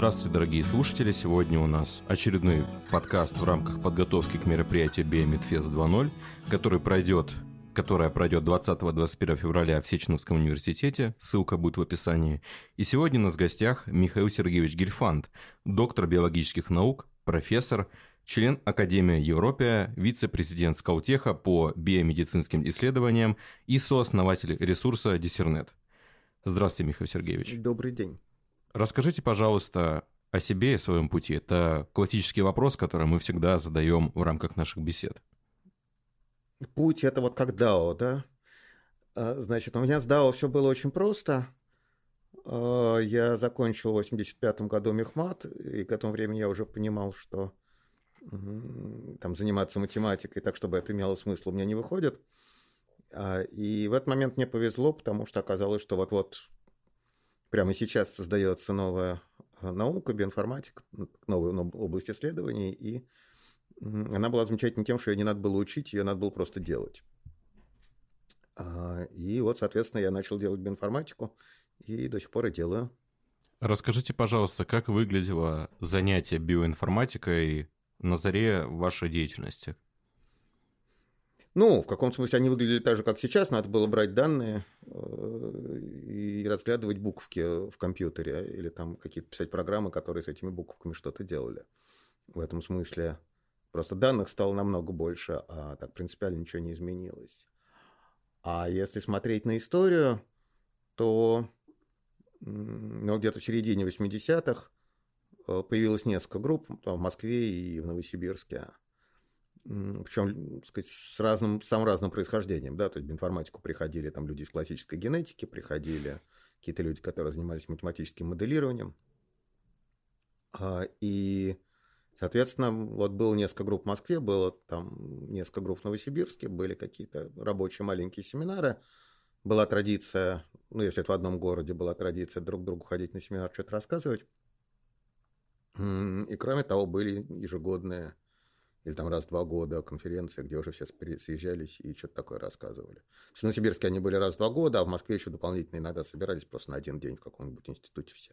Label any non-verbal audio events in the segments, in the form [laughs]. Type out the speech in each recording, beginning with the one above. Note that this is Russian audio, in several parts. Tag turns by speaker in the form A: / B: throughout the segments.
A: Здравствуйте, дорогие слушатели! Сегодня у нас очередной подкаст в рамках подготовки к мероприятию Биомедфест 2.0, который пройдет которая пройдет 20-21 февраля в Сеченовском университете, ссылка будет в описании. И сегодня у нас в гостях Михаил Сергеевич Гельфанд, доктор биологических наук, профессор, член Академии Европе, вице-президент Скаутеха по биомедицинским исследованиям и сооснователь ресурса Диссернет. Здравствуйте, Михаил Сергеевич.
B: Добрый день.
A: Расскажите, пожалуйста, о себе и своем пути. Это классический вопрос, который мы всегда задаем в рамках наших бесед.
B: Путь – это вот как дао, да? А, значит, у меня с дао все было очень просто. А, я закончил в 85 году мехмат, и к этому времени я уже понимал, что там заниматься математикой так, чтобы это имело смысл, у меня не выходит. А, и в этот момент мне повезло, потому что оказалось, что вот-вот прямо сейчас создается новая наука, биоинформатика, новая область исследований, и она была замечательна тем, что ее не надо было учить, ее надо было просто делать. А, и вот, соответственно, я начал делать биоинформатику, и до сих пор и делаю.
A: Расскажите, пожалуйста, как выглядело занятие биоинформатикой на заре вашей деятельности?
B: Ну, в каком смысле они выглядели так же, как сейчас. Надо было брать данные э, и разглядывать буковки в компьютере или там какие-то писать программы, которые с этими буковками что-то делали. В этом смысле Просто данных стало намного больше, а так принципиально ничего не изменилось. А если смотреть на историю, то ну, где-то в середине 80-х э, появилось несколько групп в Москве и в Новосибирске. Причем, сказать, с разным, самым разным происхождением, да, то есть в информатику приходили там люди из классической генетики, приходили какие-то люди, которые занимались математическим моделированием. А, и Соответственно, вот было несколько групп в Москве, было там несколько групп в Новосибирске, были какие-то рабочие маленькие семинары. Была традиция, ну, если это в одном городе, была традиция друг другу ходить на семинар, что-то рассказывать. И кроме того, были ежегодные или там раз в два года конференции, где уже все съезжались и что-то такое рассказывали. В Новосибирске они были раз в два года, а в Москве еще дополнительно иногда собирались просто на один день в каком-нибудь институте все.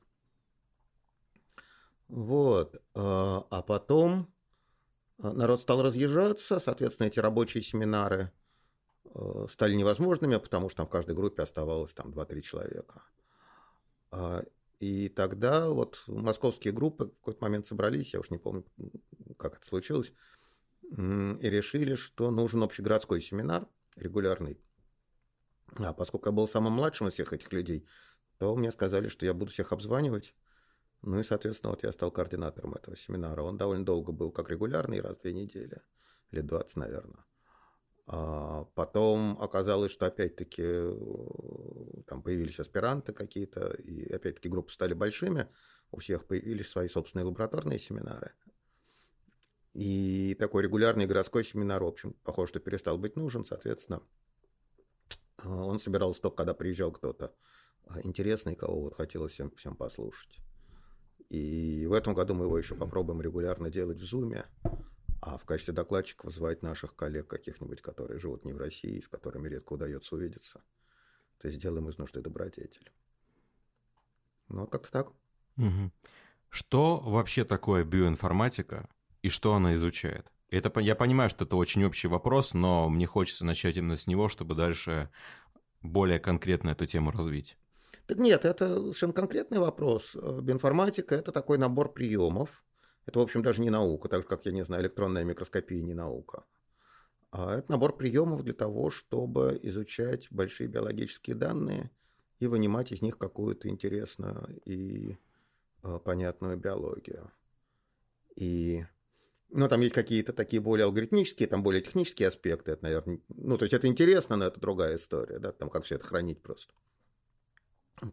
B: Вот. А, а потом а, народ стал разъезжаться, соответственно, эти рабочие семинары а, стали невозможными, потому что там в каждой группе оставалось там 2-3 человека. И тогда вот московские группы в какой-то момент собрались, я уж не помню, как это случилось, и решили, что нужен общегородской семинар регулярный. А поскольку я был самым младшим из всех этих людей, то мне сказали, что я буду всех обзванивать ну и, соответственно, вот я стал координатором этого семинара. Он довольно долго был как регулярный, раз в две недели, лет 20, наверное. А потом оказалось, что опять-таки э, там появились аспиранты какие-то, и опять-таки группы стали большими, у всех появились свои собственные лабораторные семинары. И такой регулярный городской семинар, в общем, похоже, что перестал быть нужен, соответственно, э, он собирался только, когда приезжал кто-то э, интересный, кого вот хотелось всем, всем послушать. И в этом году мы его еще попробуем регулярно делать в Зуме, а в качестве докладчиков звать наших коллег каких-нибудь, которые живут не в России, с которыми редко удается увидеться. То есть делаем из нужды добродетель. Ну, как-то так.
A: Угу. Что вообще такое биоинформатика и что она изучает? Это, я понимаю, что это очень общий вопрос, но мне хочется начать именно с него, чтобы дальше более конкретно эту тему развить.
B: Так нет, это совершенно конкретный вопрос. Э, биоинформатика – это такой набор приемов. Это, в общем, даже не наука, так же, как, я не знаю, электронная микроскопия не наука. А это набор приемов для того, чтобы изучать большие биологические данные и вынимать из них какую-то интересную и э, понятную биологию. И ну, там есть какие-то такие более алгоритмические, там более технические аспекты, это, наверное, ну, то есть это интересно, но это другая история, да, там как все это хранить просто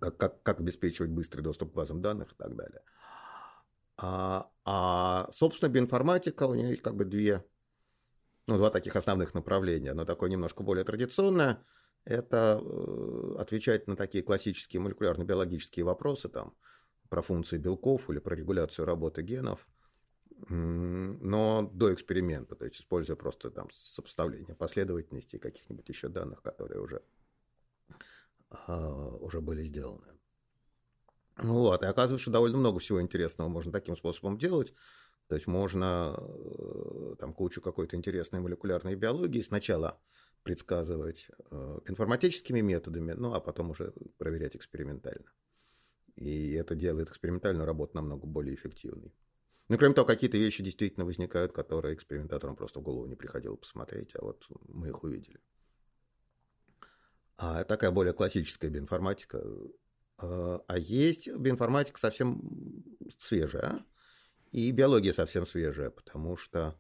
B: как, как, как обеспечивать быстрый доступ к базам данных и так далее. А, а собственно, биоинформатика, у нее есть как бы две, ну, два таких основных направления. Одно такое немножко более традиционное, это э, отвечать на такие классические молекулярно-биологические вопросы, там, про функции белков или про регуляцию работы генов, но до эксперимента, то есть используя просто там сопоставление последовательности каких-нибудь еще данных, которые уже а, уже были сделаны. Вот, и оказывается, что довольно много всего интересного можно таким способом делать. То есть можно э, там кучу какой-то интересной молекулярной биологии сначала предсказывать э, информатическими методами, ну а потом уже проверять экспериментально. И это делает экспериментальную работу намного более эффективной. Ну, кроме того, какие-то вещи действительно возникают, которые экспериментаторам просто в голову не приходило посмотреть, а вот мы их увидели. А такая более классическая биоинформатика. А, а есть биоинформатика совсем свежая, и биология совсем свежая, потому что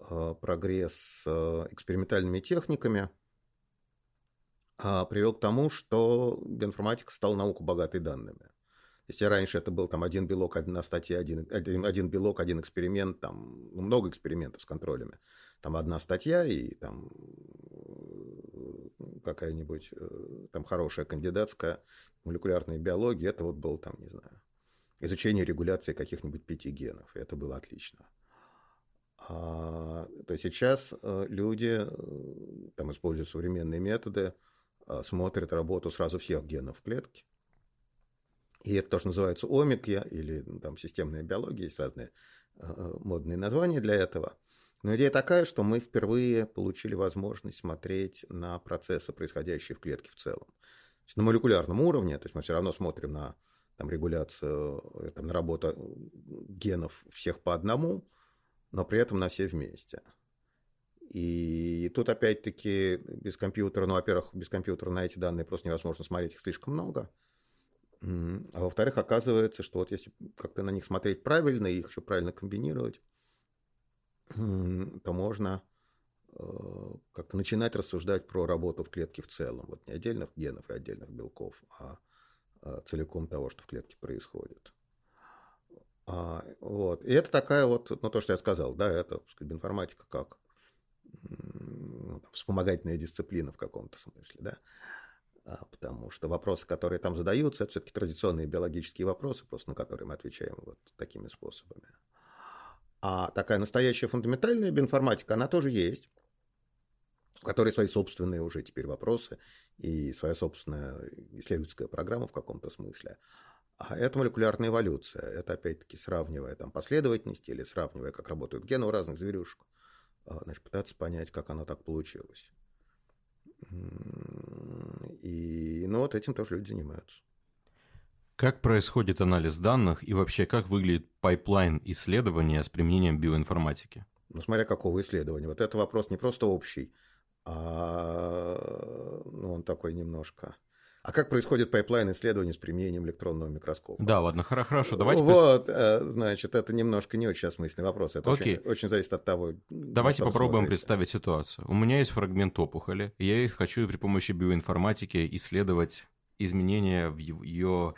B: а, прогресс с экспериментальными техниками а, привел к тому, что биоинформатика стала науку богатой данными. Если раньше это был там один белок, одна статья, один, один, один белок, один эксперимент, там ну, много экспериментов с контролями, там одна статья и там э, какая-нибудь э, там хорошая кандидатская молекулярная биология, это вот был там, не знаю, изучение регуляции каких-нибудь пяти генов, и это было отлично. А, то сейчас э, люди там используют современные методы, смотрят работу сразу всех генов в клетке, и это тоже называется омикия или ну, там системная биология, есть разные э, модные названия для этого. Но идея такая, что мы впервые получили возможность смотреть на процессы, происходящие в клетке в целом. На молекулярном уровне, то есть мы все равно смотрим на там, регуляцию, э, там, на работу генов всех по одному, но при этом на все вместе. И тут опять-таки без компьютера, ну, во-первых, без компьютера на эти данные просто невозможно смотреть, их слишком много – а во-вторых, оказывается, что вот если как-то на них смотреть правильно и их еще правильно комбинировать, то можно э, как-то начинать рассуждать про работу в клетке в целом. Вот не отдельных генов и отдельных белков, а, а целиком того, что в клетке происходит. А, вот. И это такая вот, ну, то, что я сказал, да, это сказать, информатика как ну, вспомогательная дисциплина в каком-то смысле, да. А, потому что вопросы, которые там задаются, это все-таки традиционные биологические вопросы, просто на которые мы отвечаем вот такими способами. А такая настоящая фундаментальная биоинформатика, она тоже есть, у которой свои собственные уже теперь вопросы и своя собственная исследовательская программа в каком-то смысле. А это молекулярная эволюция. Это опять-таки сравнивая там последовательности или сравнивая, как работают гены у разных зверюшек, а, значит, пытаться понять, как оно так получилось. И, ну, вот этим тоже люди занимаются.
A: Как происходит анализ данных и вообще как выглядит pipeline исследования с применением биоинформатики?
B: Ну, смотря какого исследования. Вот это вопрос не просто общий, а ну, он такой немножко а как происходит pipeline исследований с применением электронного микроскопа?
A: Да, ладно, хорошо, давайте...
B: Вот, э, значит, это немножко не очень осмысленный вопрос. Это Окей. Очень, очень зависит от того...
A: Давайте попробуем смотрите. представить ситуацию. У меня есть фрагмент опухоли, и я хочу при помощи биоинформатики исследовать изменения в ее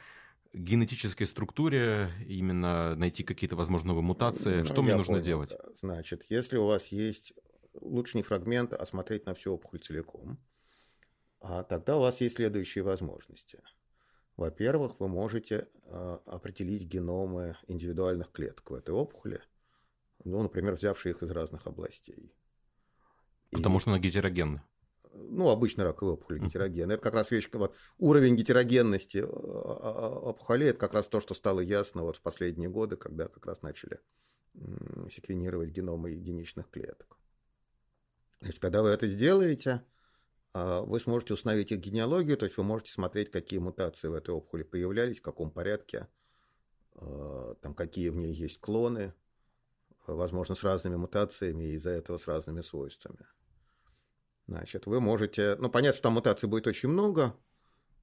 A: генетической структуре, именно найти какие-то, возможно, новые мутации. Что я мне нужно понял. делать?
B: Значит, если у вас есть лучше не фрагмент, а смотреть на всю опухоль целиком, а тогда у вас есть следующие возможности. Во-первых, вы можете э, определить геномы индивидуальных клеток в этой опухоли, ну, например, взявшие их из разных областей.
A: Потому И, что она гетерогенна.
B: Ну, обычно раковые опухоли гетерогенны. Это как раз вещь, вот уровень гетерогенности э, опухолей, это как раз то, что стало ясно вот в последние годы, когда как раз начали секвенировать геномы единичных клеток. Значит, когда вы это сделаете, а, вы сможете установить их генеалогию, то есть вы можете смотреть, какие мутации в этой опухоли появлялись, в каком порядке, а, там, какие в ней есть клоны, возможно, с разными мутациями и из-за этого с разными свойствами. Значит, вы можете... Ну, понятно, что там мутаций будет очень много,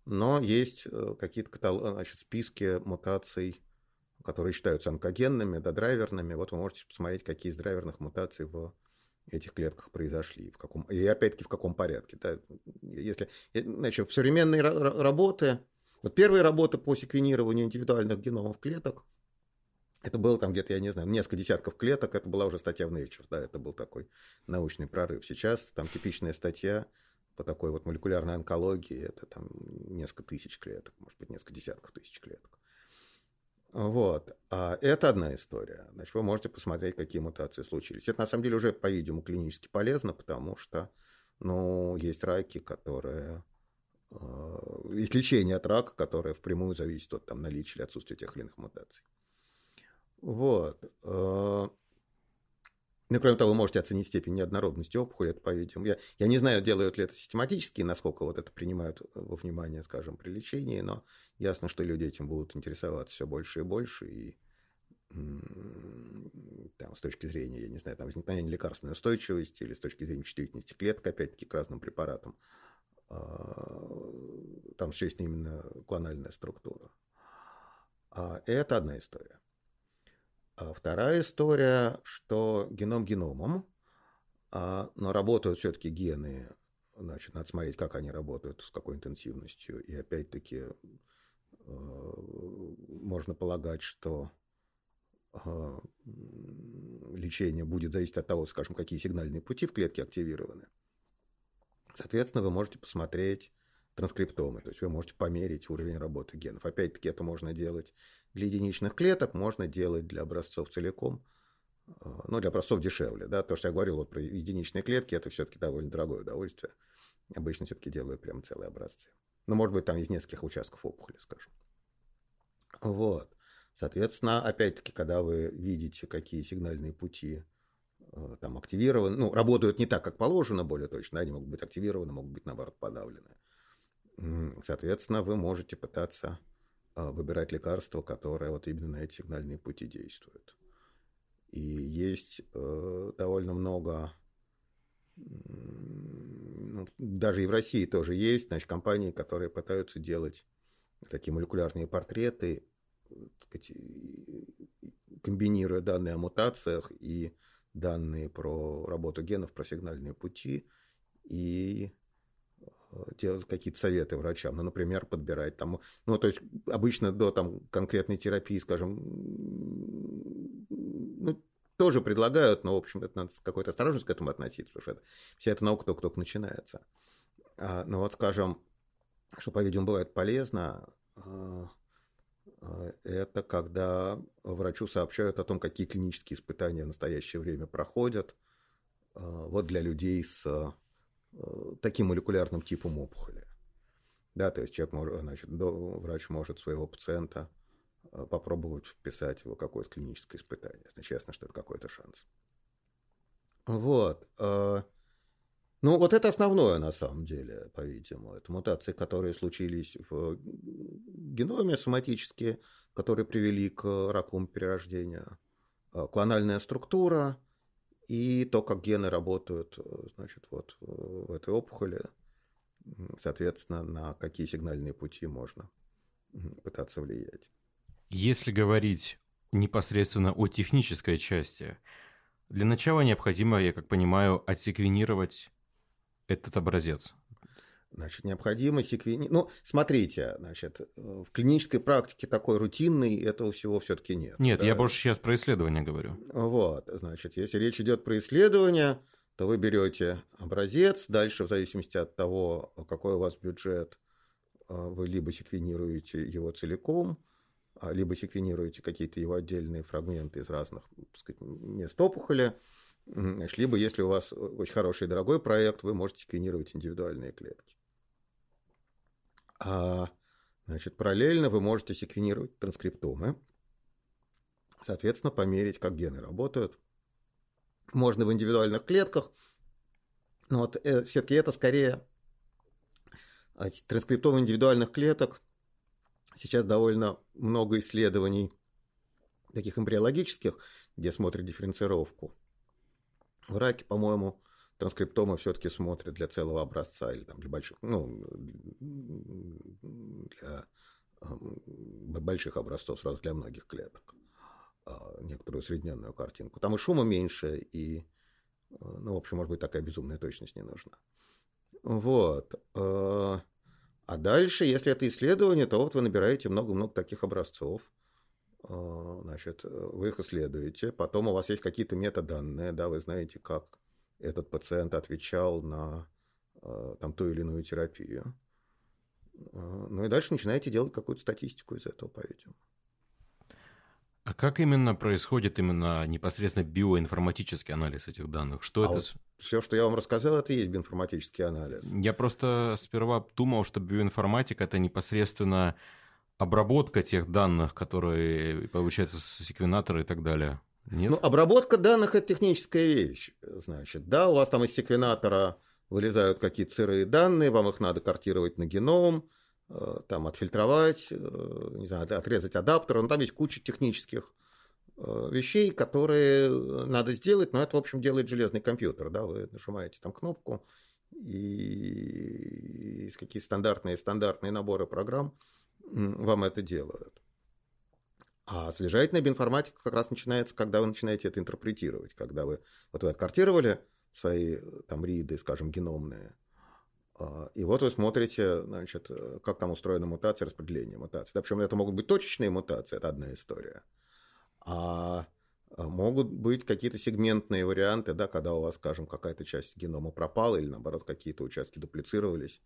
B: но есть э, какие-то значит, списки мутаций, которые считаются онкогенными, да, драйверными. Вот вы можете посмотреть, какие из драйверных мутаций в этих клетках произошли, в каком, и опять-таки в каком порядке. Да? Если, значит, современные работы, вот первые работы по секвенированию индивидуальных геномов клеток, это было там где-то, я не знаю, несколько десятков клеток, это была уже статья в Nature, да, это был такой научный прорыв. Сейчас там типичная статья по такой вот молекулярной онкологии, это там несколько тысяч клеток, может быть, несколько десятков тысяч клеток. Вот. А это одна история. Значит, вы можете посмотреть, какие мутации случились. Это на самом деле уже, по-видимому, клинически полезно, потому что ну, есть раки, которые и лечение от рака, которое впрямую зависит от там, наличия или отсутствия тех или иных мутаций. Вот. Ну, кроме того, вы можете оценить степень неоднородности опухоли, это, по-видимому. Я, я не знаю, делают ли это систематически, насколько вот это принимают во внимание, скажем, при лечении, но ясно, что люди этим будут интересоваться все больше и больше, и там, с точки зрения, я не знаю, там, возникновения лекарственной устойчивости или с точки зрения чувствительности клеток, опять-таки, к разным препаратам, а, там существенно именно клональная структура. А это одна история. А вторая история, что геном геномом, а, но работают все-таки гены, значит, надо смотреть, как они работают, с какой интенсивностью. И опять-таки э, можно полагать, что лечение будет зависеть от того, скажем, какие сигнальные пути в клетке активированы. Соответственно, вы можете посмотреть транскриптомы, то есть вы можете померить уровень работы генов. Опять-таки это можно делать единичных клеток, можно делать для образцов целиком, а, ну, для образцов дешевле, да, то, что я говорил вот про единичные клетки, это все-таки довольно дорогое удовольствие. Обычно все-таки делают прям целые образцы. Ну, может быть, там из нескольких участков опухоли, скажем. Вот. Соответственно, опять-таки, когда вы видите, какие сигнальные пути а, там активированы, ну, работают не так, как положено, более точно, они могут быть активированы, могут быть, наоборот, подавлены. Соответственно, вы можете пытаться выбирать лекарства, которые вот именно на эти сигнальные пути действуют. И есть э, довольно много, ну, даже и в России тоже есть, значит, компании, которые пытаются делать такие молекулярные портреты, сказать, комбинируя данные о мутациях и данные про работу генов, про сигнальные пути, и делать какие-то советы врачам, ну, например, подбирать там, ну, то есть обычно до там конкретной терапии, скажем, ну, тоже предлагают, но, в общем, это надо с какой-то осторожностью к этому относиться, потому что это, вся эта наука только-только начинается. А, ну, вот, скажем, что, по-видимому, бывает полезно, а, а, это когда врачу сообщают о том, какие клинические испытания в настоящее время проходят, а, вот для людей с таким молекулярным типом опухоли. Да, то есть человек может, значит, врач может своего пациента э, попробовать вписать его какое-то клиническое испытание. Значит, ясно, что это какой-то шанс. Вот. Э, ну, вот это основное на самом деле, по-видимому. Это мутации, которые случились в геноме соматические, которые привели к раковому перерождению. Клональная структура, и то, как гены работают, э, значит, вот э, в этой опухоли, соответственно, на какие сигнальные пути можно пытаться влиять.
A: Если говорить непосредственно о технической части, для начала необходимо, я как понимаю, отсеквенировать этот образец.
B: Значит, необходимо секвени... Ну, смотрите, значит, э, в клинической практике такой рутинной этого всего все-таки нет.
A: Нет, да? я больше сейчас про исследование говорю.
B: Вот, значит, если речь идет про исследование, то вы берете образец, дальше в зависимости от того, какой у вас бюджет, э, вы либо секвенируете его целиком, а, либо секвенируете какие-то его отдельные фрагменты из разных так сказать, мест опухоли, Значит, либо, если у вас очень хороший и дорогой проект, вы можете секвенировать индивидуальные клетки. А, значит, параллельно вы можете секвенировать транскриптомы, соответственно, померить, как гены работают. Можно в индивидуальных клетках, но вот э, все-таки это скорее а, транскриптомы индивидуальных клеток. Сейчас довольно много исследований таких эмбриологических, где смотрят дифференцировку. В раке, по-моему, транскриптомы все-таки смотрят для целого образца или там для больших, ну, для больших образцов сразу для многих клеток. А, некоторую усредненную картинку. Там и шума меньше, и, ну, в общем, может быть, такая безумная точность не нужна. Вот. А, а дальше, если это исследование, то вот вы набираете много-много таких образцов, а, значит, вы их исследуете, потом у вас есть какие-то метаданные, да, вы знаете, как этот пациент отвечал на э, там, ту или иную терапию. Э, ну и дальше начинаете делать какую-то статистику из этого, по-видимому.
A: А как именно происходит именно непосредственно биоинформатический анализ этих данных? Что
B: а
A: это?
B: Вот все, что я вам рассказал, это и есть биоинформатический анализ.
A: Я просто сперва думал, что биоинформатика это непосредственно обработка тех данных, которые получаются с секвенатора и так далее. Нет?
B: Ну, обработка данных – это техническая вещь. Значит, да, у вас там из секвенатора вылезают какие-то сырые данные, вам их надо картировать на геном, э, там отфильтровать, э, не знаю, отрезать адаптер, ну, там есть куча технических э, вещей, которые надо сделать, но это, в общем, делает железный компьютер, да, вы нажимаете там кнопку, и какие стандартные стандартные наборы программ вам это делают. А содержательная биоинформатика как раз начинается, когда вы начинаете это интерпретировать, когда вы, вот вы откартировали свои там риды, скажем, геномные, а, и вот вы смотрите, значит, как там устроена мутация, распределение мутаций. Да, причем это могут быть точечные мутации, это одна история. А, а могут быть какие-то сегментные варианты, да, когда у вас, скажем, какая-то часть генома пропала или, наоборот, какие-то участки дуплицировались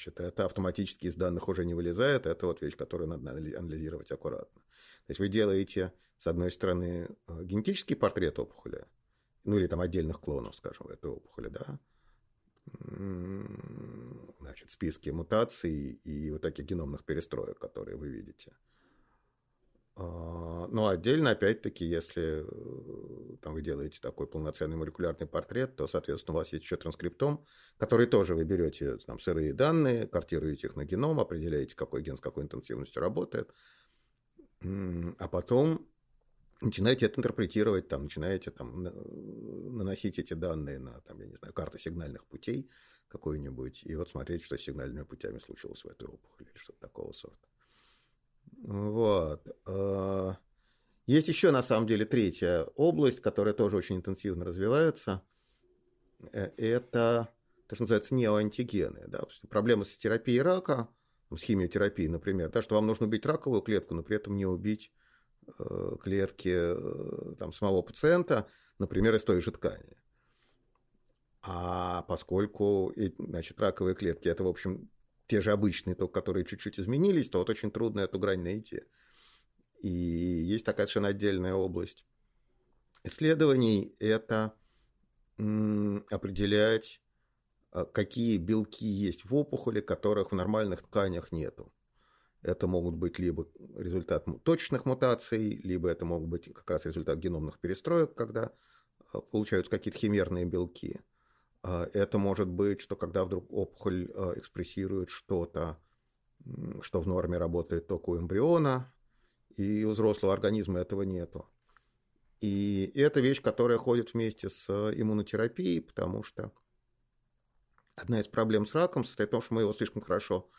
B: значит, это автоматически из данных уже не вылезает, это вот вещь, которую надо анализировать аккуратно. То есть вы делаете, с одной стороны, э, генетический портрет опухоли, ну или там отдельных клонов, скажем, этой опухоли, да, значит, списки мутаций и вот таких геномных перестроек, которые вы видите – а, ну, отдельно, опять-таки, если э, там, вы делаете такой полноценный молекулярный портрет, то, соответственно, у вас есть еще транскриптом, который тоже вы берете там, сырые данные, картируете их на геном, определяете, какой ген с какой интенсивностью работает, а потом начинаете это интерпретировать, там, начинаете там, наносить эти данные на, там, я не знаю, карты сигнальных путей какой-нибудь, и вот смотреть, что с сигнальными путями случилось в этой опухоли или что-то такого сорта. Вот. А, есть еще, на самом деле, третья область, которая тоже очень интенсивно развивается. Э, это то, что называется неоантигены. Да? Проблема с терапией рака, с химиотерапией, например, да, что вам нужно убить раковую клетку, но при этом не убить э, клетки э, там, самого пациента, например, из той же ткани. А поскольку значит, раковые клетки это, в общем, те же обычные, только которые чуть-чуть изменились, то вот очень трудно эту грань найти. И есть такая совершенно отдельная область исследований – это определять, а, какие белки есть в опухоли, которых в нормальных тканях нету. Это могут быть либо результат точечных мутаций, либо это могут быть как раз результат геномных перестроек, когда а, получаются какие-то химерные белки. А, это может быть, что когда вдруг опухоль а, экспрессирует что-то, что в норме работает только у эмбриона, и у взрослого организма этого нету. И это вещь, которая ходит вместе с иммунотерапией, потому что одна из проблем с раком состоит в том, что мы его слишком хорошо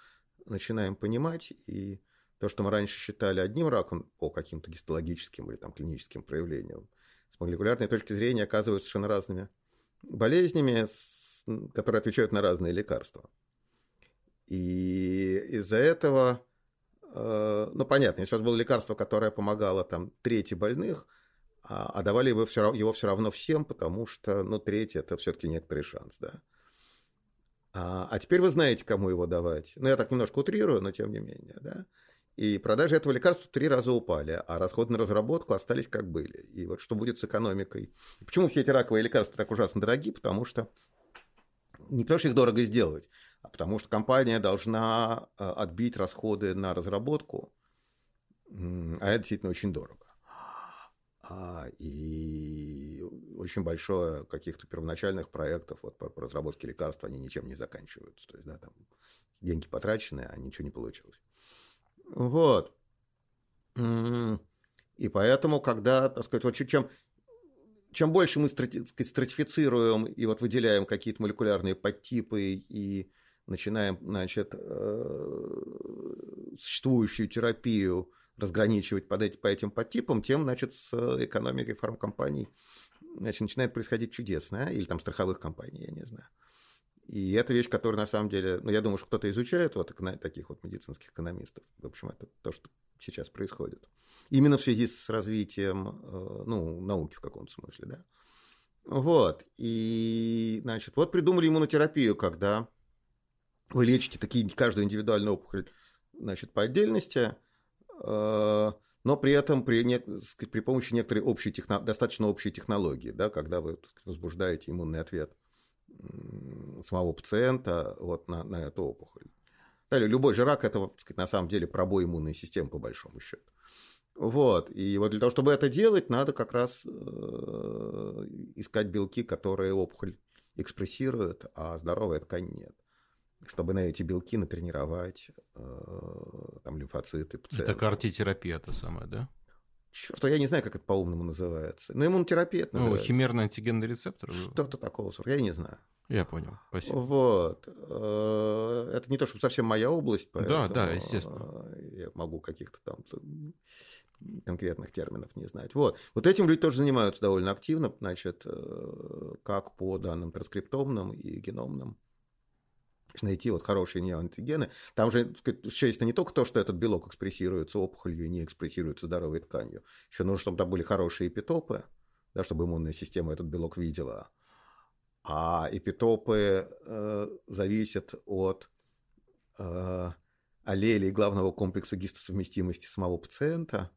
B: начинаем понимать, и то, что мы раньше считали одним раком по каким-то гистологическим или там, клиническим проявлениям, с молекулярной точки зрения оказываются совершенно разными болезнями, которые отвечают на разные лекарства. И из-за этого, э, ну понятно, если у вас было лекарство, которое помогало там трети больных, а, а давали его все, его все равно всем, потому что, ну, треть это все-таки некоторый шанс, да. А, а теперь вы знаете, кому его давать. Ну, я так немножко утрирую, но тем не менее, да. И продажи этого лекарства три раза упали, а расходы на разработку остались как были. И вот что будет с экономикой? Почему все эти раковые лекарства так ужасно дороги? Потому что не потому, что их дорого сделать, а потому что компания должна э, отбить расходы на разработку, а это действительно очень дорого. А, и очень большое каких-то первоначальных проектов вот, по, по разработке лекарств, они ничем не заканчиваются. То есть, да, там деньги потрачены, а ничего не получилось. Вот. И поэтому, когда, так сказать, вот чем, чем больше мы стратифицируем и вот выделяем какие-то молекулярные подтипы и начинаем, значит, э, существующую терапию разграничивать под эти, по этим подтипам, тем, значит, с экономикой фармкомпаний значит, начинает происходить чудесно, или там страховых компаний, я не знаю. И это вещь, которая на самом деле, ну, я думаю, что кто-то изучает вот таких вот медицинских экономистов. В общем, это то, что сейчас происходит. Именно в связи с развитием, э, ну, науки в каком-то смысле, да. Вот. И, значит, вот придумали иммунотерапию, когда вы лечите такие, каждую индивидуальную опухоль, значит, по отдельности, но при этом при, при помощи некоторой общей достаточно общей технологии, да, когда вы возбуждаете иммунный ответ самого пациента вот на, на эту опухоль. Далее, любой же рак – это, сказать, на самом деле пробой иммунной системы, по большому счету. Вот. И вот для того, чтобы это делать, надо как раз э, искать белки, которые опухоль экспрессирует, а здоровая ткань нет. Чтобы на эти белки натренировать э, там, лимфоциты,
A: пациента. Это картитерапия та самая, да?
B: Черт, я не знаю, как это по-умному называется. Но иммунотерапия это
A: называется. Ну, химерный антигенный рецептор?
B: Что-то такого я не знаю.
A: Я понял, спасибо.
B: Вот. Э, это не то, чтобы совсем моя область,
A: поэтому да, да, естественно.
B: я могу каких-то там конкретных терминов не знать. Вот. вот этим люди тоже занимаются довольно активно, значит, э, как по данным транскриптомным и геномным найти вот хорошие неоантигены. Там же существенно не только то, что этот белок экспрессируется опухолью и не экспрессируется здоровой тканью. Еще нужно, чтобы там были хорошие эпитопы, да, чтобы иммунная система этот белок видела. А эпитопы э, зависят от э, аллелей главного комплекса гистосовместимости самого пациента.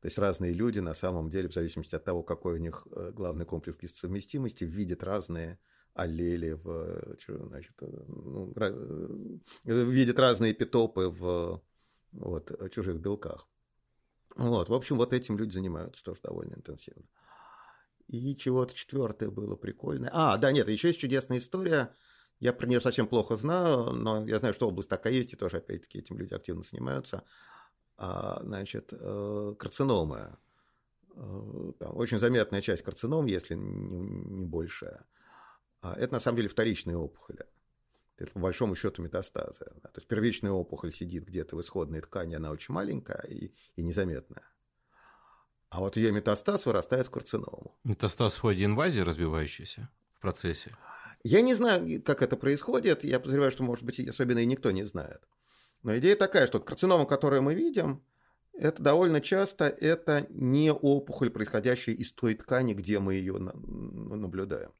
B: То есть разные люди на самом деле, в зависимости от того, какой у них э, главный комплекс гистосовместимости, видят разные аллели в, значит, э, ну, э, видят разные эпитопы в вот, чужих белках. Вот, в общем, вот этим люди занимаются тоже довольно интенсивно. И чего-то четвертое было прикольное. А, да, нет, еще есть чудесная история. Я про нее совсем плохо знаю, но я знаю, что область такая есть, и тоже, опять-таки, этим люди активно занимаются. А, значит, э, карциномы. Э, там очень заметная часть карцином, если не, не большая. А это на самом деле вторичные опухоли. Это по большому счету метастазы. То есть первичная опухоль сидит где-то в исходной ткани, она очень маленькая и, и незаметная. А вот ее метастаз вырастает в карциному.
A: Метастаз в ходе инвазии разбивающийся в процессе?
B: Я не знаю, как это происходит. Я подозреваю, что, может быть, особенно и никто не знает. Но идея такая, что карцинома, которую мы видим, это довольно часто это не опухоль, происходящая из той ткани, где мы ее наблюдаем.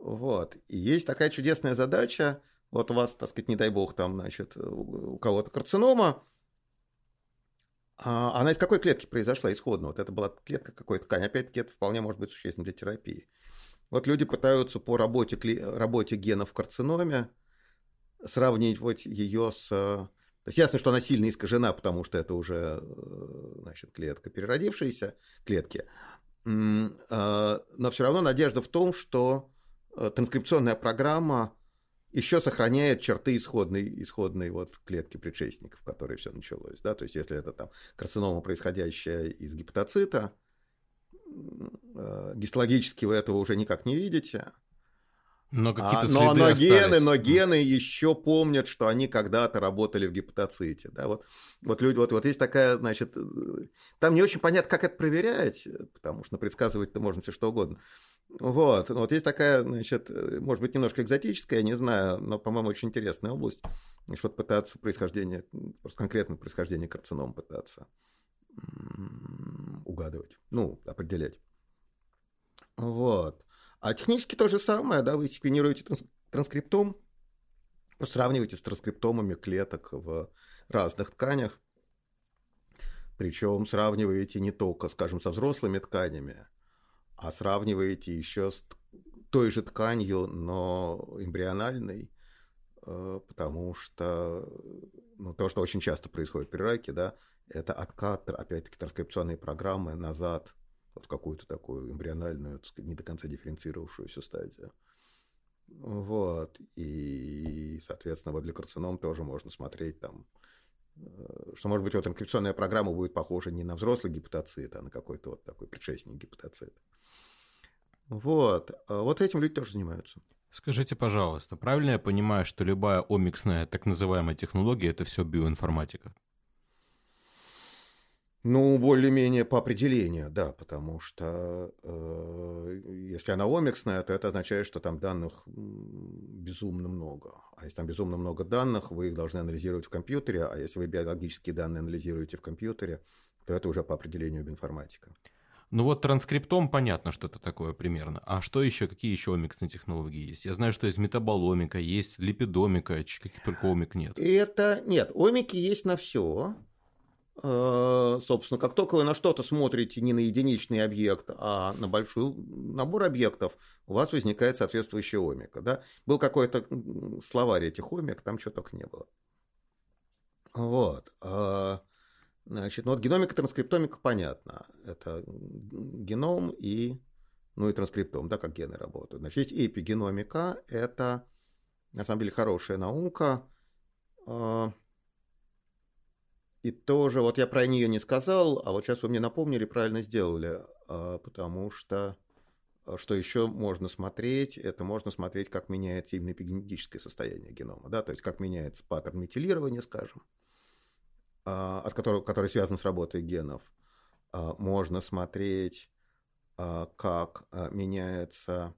B: Вот. И есть такая чудесная задача. Вот у вас, так сказать, не дай бог, там, значит, у кого-то карцинома, а она из какой клетки произошла исходно? Вот это была клетка какой-то ткани. Опять-таки, это вполне может быть существенно для терапии. Вот люди пытаются по работе, работе генов в карциноме сравнить вот ее с... То есть ясно, что она сильно искажена, потому что это уже э, значит, клетка переродившаяся, клетки. А, но все равно надежда в том, что э, транскрипционная программа еще сохраняет черты исходной, исходной вот клетки предшественников, в которой все началось. Да? То есть, если это там карцинома, происходящая из гепатоцита, э, гистологически вы этого уже никак не видите.
A: Но какие-то а, но, но
B: гены, но гены еще помнят, что они когда-то работали в гепатоците. Да? Вот, вот люди, вот, вот есть такая, значит, э, там не очень понятно, как это проверять, потому что предсказывать-то можно все что угодно. Вот, вот есть такая, значит, э, может быть, немножко экзотическая, не знаю, но, по-моему, очень интересная область. Вот пытаться происхождение, просто конкретно происхождение карцином пытаться угадывать, ну, определять. Вот. А технически то же самое, да, вы секвенируете транскриптом, сравниваете с транскриптомами клеток в разных тканях, причем сравниваете не только, скажем, со взрослыми тканями, а сравниваете еще с той же тканью, но эмбриональной, э, потому что ну, то, что очень часто происходит при раке, да, это откат, опять-таки, транскрипционной программы назад вот в какую-то такую эмбриональную, так сказать, не до конца дифференцировавшуюся стадию. Вот. И, соответственно, вот для карцином тоже можно смотреть там, что, может быть, вот инкрипционная программа будет похожа не на взрослый гепатоцит, а на какой-то вот такой предшественник гепатоцита. Вот. А вот этим люди тоже занимаются.
A: Скажите, пожалуйста, правильно я понимаю, что любая омиксная так называемая технология – это все биоинформатика?
B: Ну, более-менее по определению, да, потому что э, если она омиксная, то это означает, что там данных безумно много. А если там безумно много данных, вы их должны анализировать в компьютере, а если вы биологические данные анализируете в компьютере, то это уже по определению биоинформатика.
A: Ну вот транскриптом понятно, что это такое примерно. А что еще, какие еще омиксные технологии есть? Я знаю, что есть метаболомика, есть липидомика, каких только омик нет.
B: Это нет, омики есть на все. Э, собственно, как только вы на что-то смотрите не на единичный объект, а на большой набор объектов, у вас возникает соответствующая омика. Да? Был какой-то словарь этих омик, там чего только не было. Вот. Э, значит, ну вот геномика, транскриптомика, понятно. Это геном и, ну и транскриптом, да, как гены работают. Значит, есть эпигеномика, это на самом деле хорошая наука. И тоже, вот я про нее не сказал, а вот сейчас вы мне напомнили, правильно сделали, а, потому что а, что еще можно смотреть, это можно смотреть, как меняется именно эпигенетическое состояние генома, да, то есть как меняется паттерн метилирования, скажем, а, от которого, который связан с работой генов. Можно смотреть, как меняется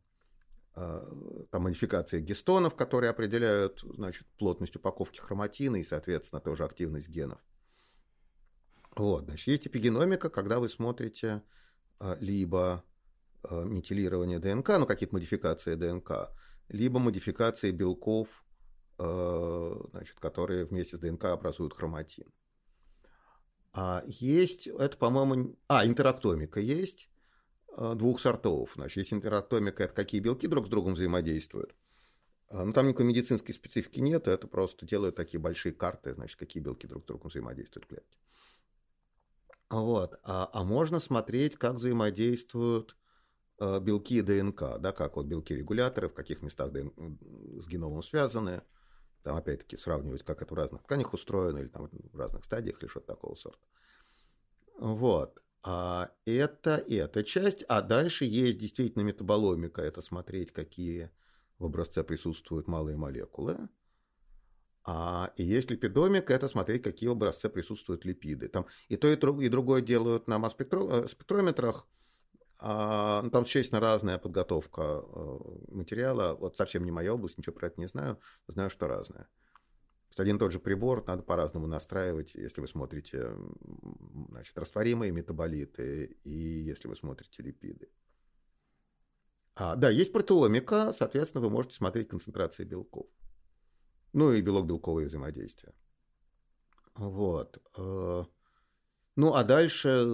B: там модификация гистонов, которые определяют значит, плотность упаковки хроматина и, соответственно, тоже активность генов. Вот, значит, есть эпигеномика, когда вы смотрите а, либо а, метилирование ДНК, ну, какие-то модификации ДНК, либо модификации белков, а, значит, которые вместе с ДНК образуют хроматин. А есть, это, по-моему, а, интерактомика есть двух сортов. Значит, есть интерактомика, это какие белки друг с другом взаимодействуют. Ну, там никакой медицинской специфики нет, это просто делают такие большие карты, значит, какие белки друг с другом взаимодействуют в клетке. Вот. А, а можно смотреть, как взаимодействуют э, белки ДНК, да, как вот белки регуляторы, в каких местах ДНК с геномом связаны. Там, опять-таки, сравнивать, как это в разных тканях устроено, или там в разных стадиях, или что-то такого сорта. Вот. А это эта часть. А дальше есть действительно метаболомика. Это смотреть, какие в образце присутствуют малые молекулы. А, и есть липидомика, это смотреть, какие в образце присутствуют липиды. Там и то, и, и другое делают на масс-спектрометрах. спектрометрах. А, ну, там существенно разная подготовка э, материала. Вот совсем не моя область, ничего про это не знаю. Знаю, что разное. Один и тот же прибор надо по-разному настраивать, если вы смотрите значит, растворимые метаболиты и если вы смотрите липиды. А, да, есть протеомика, соответственно, вы можете смотреть концентрации белков. Ну и белок-белковое взаимодействие. Вот. Э, ну, а дальше,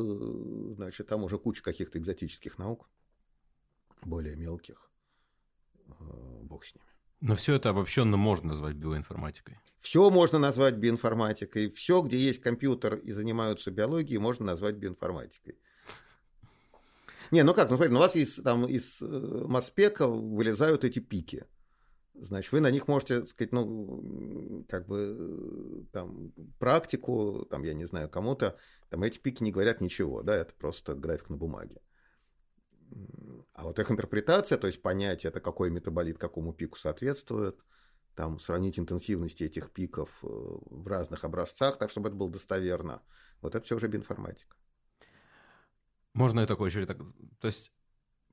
B: значит, там уже куча каких-то экзотических наук, более мелких. Э, бог с ними.
A: Но все это обобщенно можно назвать биоинформатикой.
B: Все можно назвать биоинформатикой. Все, где есть компьютер и занимаются биологией, можно назвать биоинформатикой. Не, ну как, ну смотри, ну у вас из, там, из э, Маспека вылезают эти пики – значит, вы на них можете, сказать, ну, как бы, там, практику, там, я не знаю, кому-то, там, эти пики не говорят ничего, да, это просто график на бумаге. А вот их интерпретация, то есть понять, это какой метаболит какому пику соответствует, там, сравнить интенсивности этих пиков э, в разных образцах, так, чтобы это было достоверно, вот это все уже биинформатика.
A: Можно я такой еще... То есть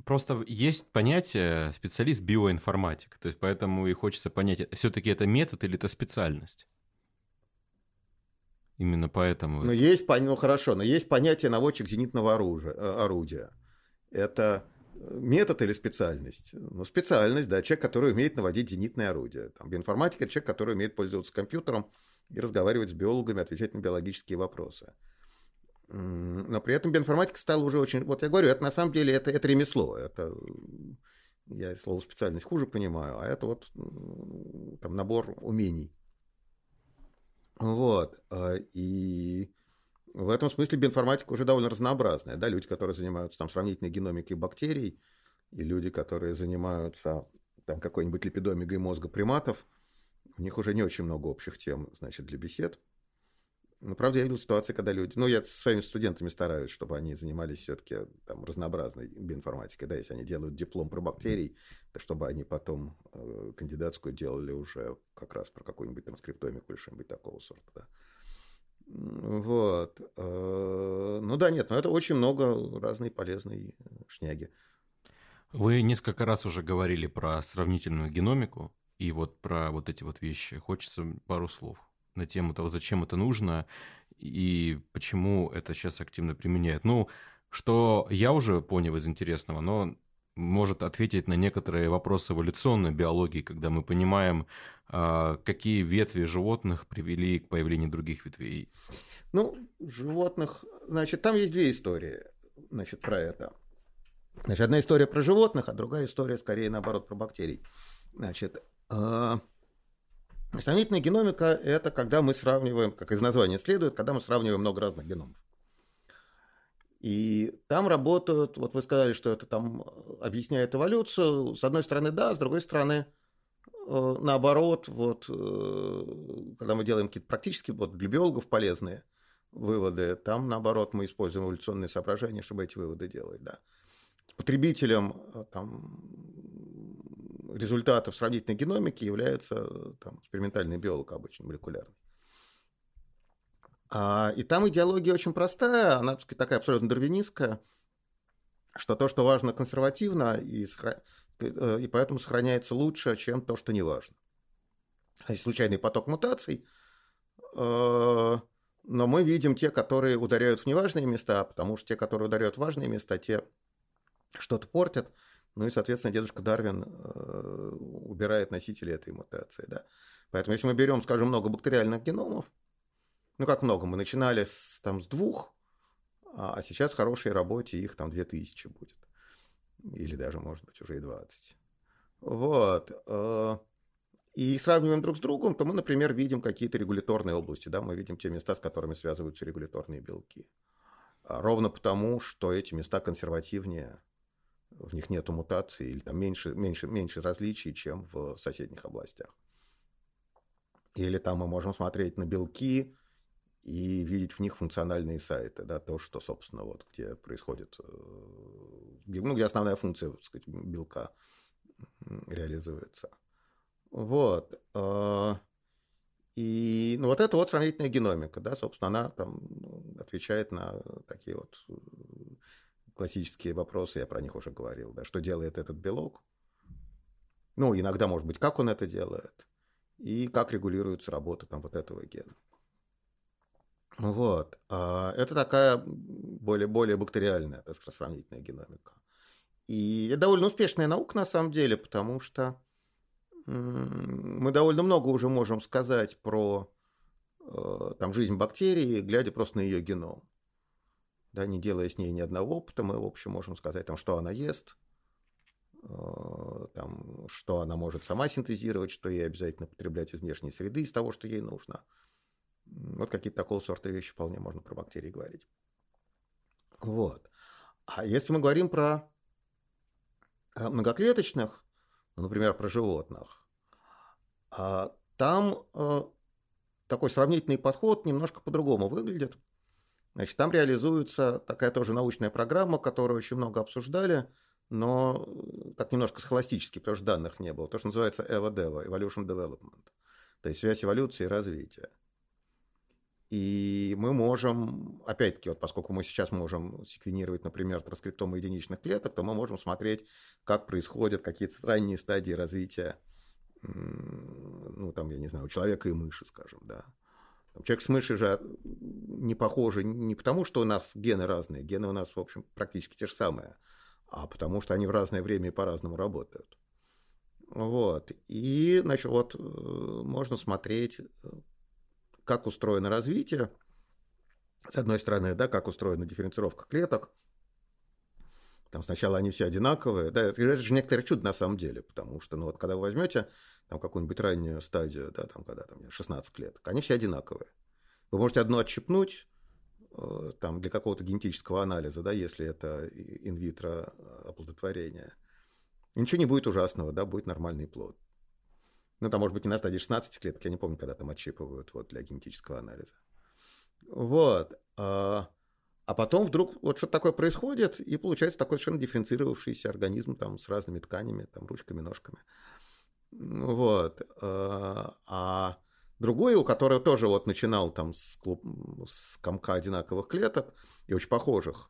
A: Просто есть понятие специалист биоинформатик, то есть поэтому и хочется понять, все-таки это метод или это специальность. Именно поэтому.
B: Ну, есть, ну хорошо, но есть понятие наводчик зенитного оружия, э, орудия. Это э, метод или специальность? Ну, специальность, да, человек, который умеет наводить зенитное орудие. Там, биоинформатика – человек, который умеет пользоваться компьютером и разговаривать с биологами, отвечать на биологические вопросы. Но при этом биоинформатика стала уже очень... Вот я говорю, это на самом деле это, это ремесло. Это, я слово специальность хуже понимаю, а это вот там набор умений. Вот. А, и в этом смысле биоинформатика уже довольно разнообразная. Да? Люди, которые занимаются там, сравнительной геномикой бактерий, и люди, которые занимаются там, какой-нибудь липидомикой мозга приматов, у них уже не очень много общих тем значит, для бесед. Ну, правда, я видел ситуации, когда люди... Ну, я со своими студентами стараюсь, чтобы они занимались все-таки там разнообразной биоинформатикой. Да, если они делают диплом про бактерий, то чтобы они потом э, кандидатскую делали уже как раз про какую-нибудь транскриптомику или что-нибудь такого сорта, да. Вот. Э, ну да, нет, но это очень много разной полезной шняги.
A: Вы несколько раз уже говорили про сравнительную геномику и вот про вот эти вот вещи. Хочется пару слов на тему того, зачем это нужно и почему это сейчас активно применяют. Ну, что я уже понял из интересного, но может ответить на некоторые вопросы эволюционной биологии, когда мы понимаем, а, какие ветви животных привели к появлению других ветвей.
B: Ну, животных, значит, там есть две истории, значит, про это. Значит, одна история про животных, а другая история, скорее, наоборот, про бактерий. Значит, э, сравнительная геномика – это когда мы сравниваем, как из названия следует, когда мы сравниваем много разных геномов. И там работают, вот вы сказали, что это там объясняет эволюцию. С одной стороны, да, с другой стороны, э, наоборот, вот, э, когда мы делаем какие-то практически вот для биологов полезные выводы, там, наоборот, мы используем эволюционные соображения, чтобы эти выводы делать, да. Потребителем э, там, результатов сравнительной геномики является там, экспериментальный биолог обычно, молекулярный. А, и там идеология очень простая, она сказать, такая абсолютно дарвинистская, что то, что важно консервативно, и, э, и поэтому сохраняется лучше, чем то, что не важно. Есть случайный поток мутаций, э, но мы видим те, которые ударяют в неважные места, потому что те, которые ударяют в важные места, те что-то портят. Ну и, соответственно, дедушка Дарвин э, убирает носители этой мутации. Да? Поэтому если мы берем, скажем, много бактериальных геномов, ну как много, мы начинали с, там, с двух, а, а сейчас в хорошей работе их там 2000 будет. Или даже, может быть, уже и 20. Вот. Э, и сравниваем друг с другом, то мы, например, видим какие-то регуляторные области, да, мы видим те места, с которыми связываются регуляторные белки. Ровно потому, что эти места консервативнее, в них нет мутаций или там меньше, меньше, меньше различий, чем в соседних областях. Или там мы можем смотреть на белки, и видеть в них функциональные сайты, да, то, что, собственно, вот где происходит, э, ну, где основная функция, так сказать, белка реализуется. Вот. Э, и ну, вот это вот сравнительная геномика, да, собственно, она там отвечает на такие вот э, классические вопросы, я про них уже говорил, да, что делает этот белок. Ну, иногда, может быть, как он это делает, и как регулируется работа там вот этого гена. Вот. А, это такая более, более бактериальная, так сказать, сравнительная геномика. И это довольно успешная наука на самом деле, потому что мы довольно много уже можем сказать про э, там, жизнь бактерии, глядя просто на ее геном. Да, не делая с ней ни одного опыта, мы, в общем, можем сказать, там, что она ест, э, там, что она может сама синтезировать, что ей обязательно потреблять из внешней среды, из того, что ей нужно – вот какие-то такого сорта вещи вполне можно про бактерии говорить. Вот. А если мы говорим про э, многоклеточных, ну, например, про животных, а, там э, такой сравнительный подход немножко по-другому выглядит. Значит, там реализуется такая тоже научная программа, которую очень много обсуждали, но э, так немножко схоластически, потому что данных не было. То, что называется EVA-DEVA, Evolution Development. То есть связь эволюции и развития. И мы можем, опять-таки, вот поскольку мы сейчас можем секвенировать, например, транскриптомы единичных клеток, то мы можем смотреть, как происходят какие-то ранние стадии развития, ну, там, я не знаю, у человека и мыши, скажем, да. Человек с мышью же не похожи не потому, что у нас гены разные, гены у нас, в общем, практически те же самые, а потому что они в разное время и по-разному работают. Вот. И, значит, вот э, можно смотреть, как устроено развитие, с одной стороны, да, как устроена дифференцировка клеток, там сначала они все одинаковые, да, это же некоторое чудо на самом деле, потому что, ну вот, когда вы возьмете там какую-нибудь раннюю стадию, да, там, когда там 16 клеток, они все одинаковые. Вы можете одну отщипнуть, э, там, для какого-то генетического анализа, да, если это инвитро оплодотворение. ничего не будет ужасного, да, будет нормальный плод. Ну, там, может быть, не на стадии 16 клеток, я не помню, когда там отщипывают вот, для генетического анализа. Вот. А, а потом вдруг вот что-то такое происходит, и получается такой совершенно дифференцировавшийся организм там, с разными тканями, там, ручками, ножками. Вот. А, а другой, у которого тоже вот начинал там с, клуб, с комка одинаковых клеток и очень похожих,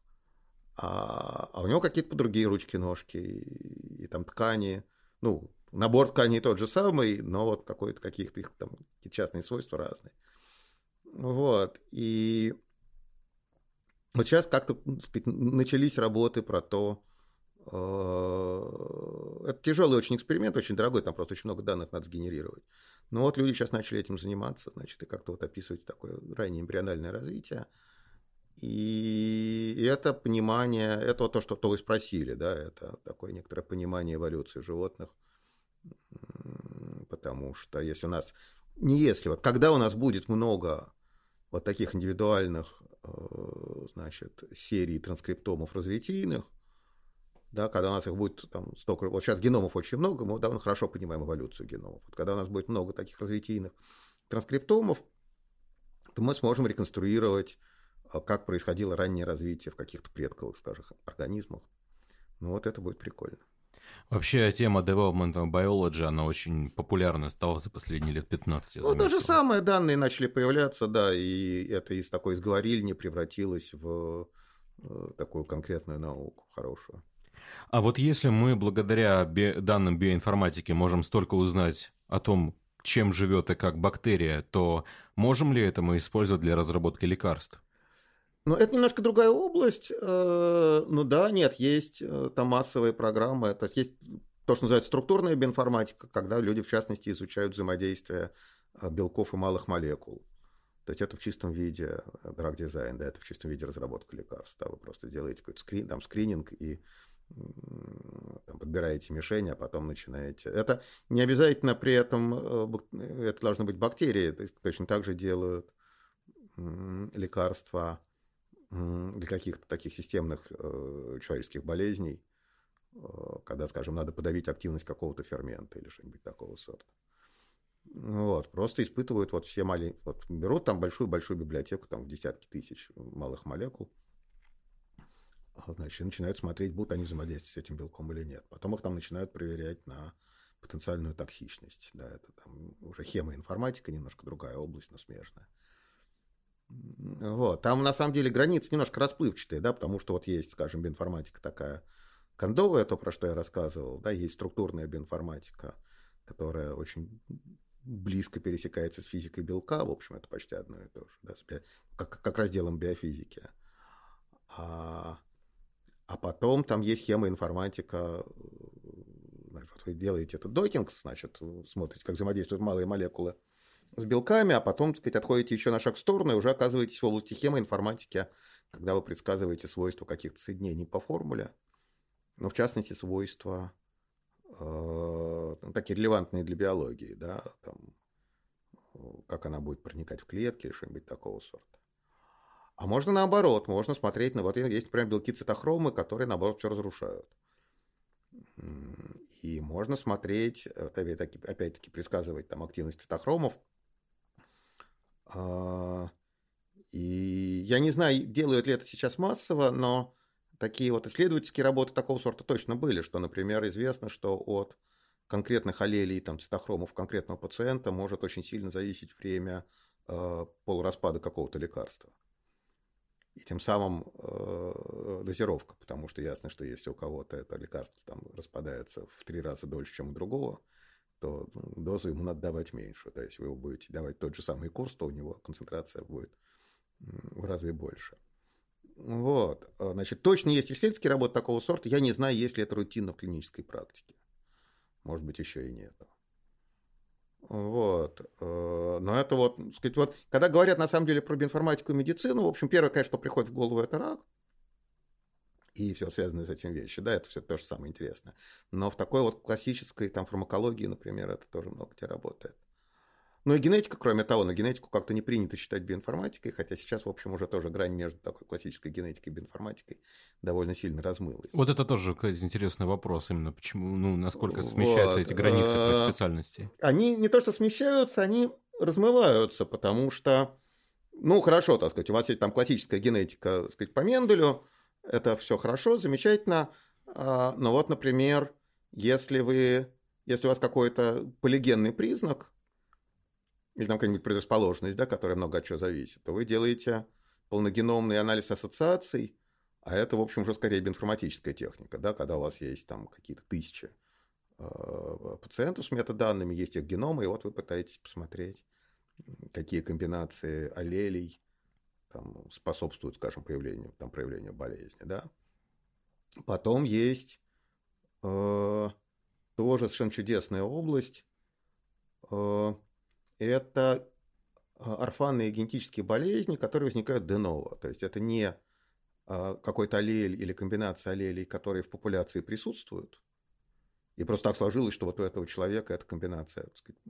B: а, а у него какие-то другие ручки, ножки и, и там ткани, ну, Набор тканей тот же самый, но вот какой-то каких-то их там частные свойства разные. Вот. И вот сейчас как-то начались работы про то, Это тяжелый очень эксперимент, очень дорогой, там просто очень много данных надо сгенерировать. Но вот люди сейчас начали этим заниматься, значит, и как-то вот описывать такое раннее эмбриональное развитие. И это понимание, это вот то, что то вы спросили, да, это такое некоторое понимание эволюции животных, потому что если у нас, не если, вот когда у нас будет много вот таких индивидуальных, э, значит, серий транскриптомов развитийных, да, когда у нас их будет там столько, вот сейчас геномов очень много, мы довольно хорошо понимаем эволюцию геномов. Вот когда у нас будет много таких развитийных транскриптомов, то мы сможем реконструировать, а, как происходило раннее развитие в каких-то предковых, скажем, организмах. Ну вот это будет прикольно.
A: Вообще тема development biology, она очень популярна стала за последние лет 15.
B: Ну, то же самое, данные начали появляться, да, и это из такой изговорильни превратилось в э, такую конкретную науку хорошую.
A: А вот если мы благодаря би- данным биоинформатики можем столько узнать о том, чем живет и как бактерия, то можем ли это мы использовать для разработки лекарств?
B: Ну, это немножко другая область. Э, ну да, нет, есть э, там массовые программы. То есть есть то, что называется структурная биоинформатика, когда люди, в частности, изучают взаимодействие э, белков и малых молекул. То есть это в чистом виде драг-дизайн, да, это в чистом виде разработка лекарств. Да, вы просто делаете какой-то скрин, там, скрининг и там, подбираете мишень, а потом начинаете. Это не обязательно при этом, э, это должны быть бактерии, точно так же делают лекарства для каких-то таких системных э, человеческих болезней, э, когда, скажем, надо подавить активность какого-то фермента или что-нибудь такого сорта. Вот, просто испытывают вот все маленькие, вот берут там большую-большую библиотеку, там в десятки тысяч малых молекул, значит, начинают смотреть, будут они взаимодействовать с этим белком или нет. Потом их там начинают проверять на потенциальную токсичность. Да, это там уже хемоинформатика, немножко другая область, но смежная. Вот. Там на самом деле границы немножко расплывчатые, да, потому что вот есть, скажем, биоинформатика такая кондовая, то, про что я рассказывал, да, есть структурная биоинформатика, которая очень близко пересекается с физикой белка, в общем, это почти одно и то же, да, как, как разделом биофизики. А а потом там есть схема информатика. Вот вы делаете этот докинг, значит, смотрите, как взаимодействуют малые молекулы с белками, а потом, так сказать, отходите еще на шаг в сторону и уже оказываетесь в области информатики, когда вы предсказываете свойства каких-то соединений по формуле, но в частности свойства э, такие релевантные для биологии, да, там, как она будет проникать в клетки или что-нибудь такого сорта. А можно наоборот, можно смотреть на вот есть, например, белки цитохромы, которые наоборот все разрушают. И можно смотреть, опять-таки, предсказывать там активность цитохромов. А, и я не знаю, делают ли это сейчас массово, но такие вот исследовательские работы такого сорта точно были, что, например, известно, что от конкретных аллелей там, цитохромов конкретного пациента может очень сильно зависеть время э, полураспада какого-то лекарства и тем самым э, дозировка, потому что ясно, что если у кого-то это лекарство там распадается в три раза дольше, чем у другого, то ну, дозу ему надо давать меньше. Да, если вы его будете давать тот же самый курс, то у него концентрация будет в разы больше. Вот. А, значит, точно есть исследовательские работы такого сорта. Я не знаю, есть ли это рутинно в клинической практике. Может быть, еще и нет. Вот. Э, но это вот, сказать, вот, когда говорят на самом деле про биоинформатику и медицину, в общем, первое, конечно, что приходит в голову, это рак. И все связанное с этим вещи, да, это все то же самое интересное. Но в такой вот классической там фармакологии, например, это тоже много где работает. Ну и генетика, кроме того, но генетику как-то не принято считать биоинформатикой, хотя сейчас, в общем, уже тоже грань между такой классической генетикой и биоинформатикой довольно сильно размылась.
A: Вот это тоже кстати, интересный вопрос, именно почему, ну, насколько смещаются вот. эти границы по э, специальности.
B: Они не то что смещаются, они размываются, потому что, ну, хорошо, так сказать, у вас есть там классическая генетика, так сказать, по Менделю, это все хорошо, замечательно, а, но вот, например, если вы, если у вас какой-то полигенный признак, или там какая-нибудь предрасположенность, да, которая много от чего зависит, то вы делаете полногеномный анализ ассоциаций, а это, в общем, уже скорее биоинформатическая техника, да, когда у вас есть там какие-то тысячи э, пациентов с метаданными, есть их геномы, и вот вы пытаетесь посмотреть, какие комбинации аллелей там, способствуют, скажем, появлению, там, проявлению болезни, да. Потом есть тоже совершенно чудесная область. Это орфанные генетические болезни, которые возникают де ново. То есть это не какой-то аллель или комбинация аллелей, которые в популяции присутствуют. И просто так сложилось, что вот у этого человека эта комбинация сказать,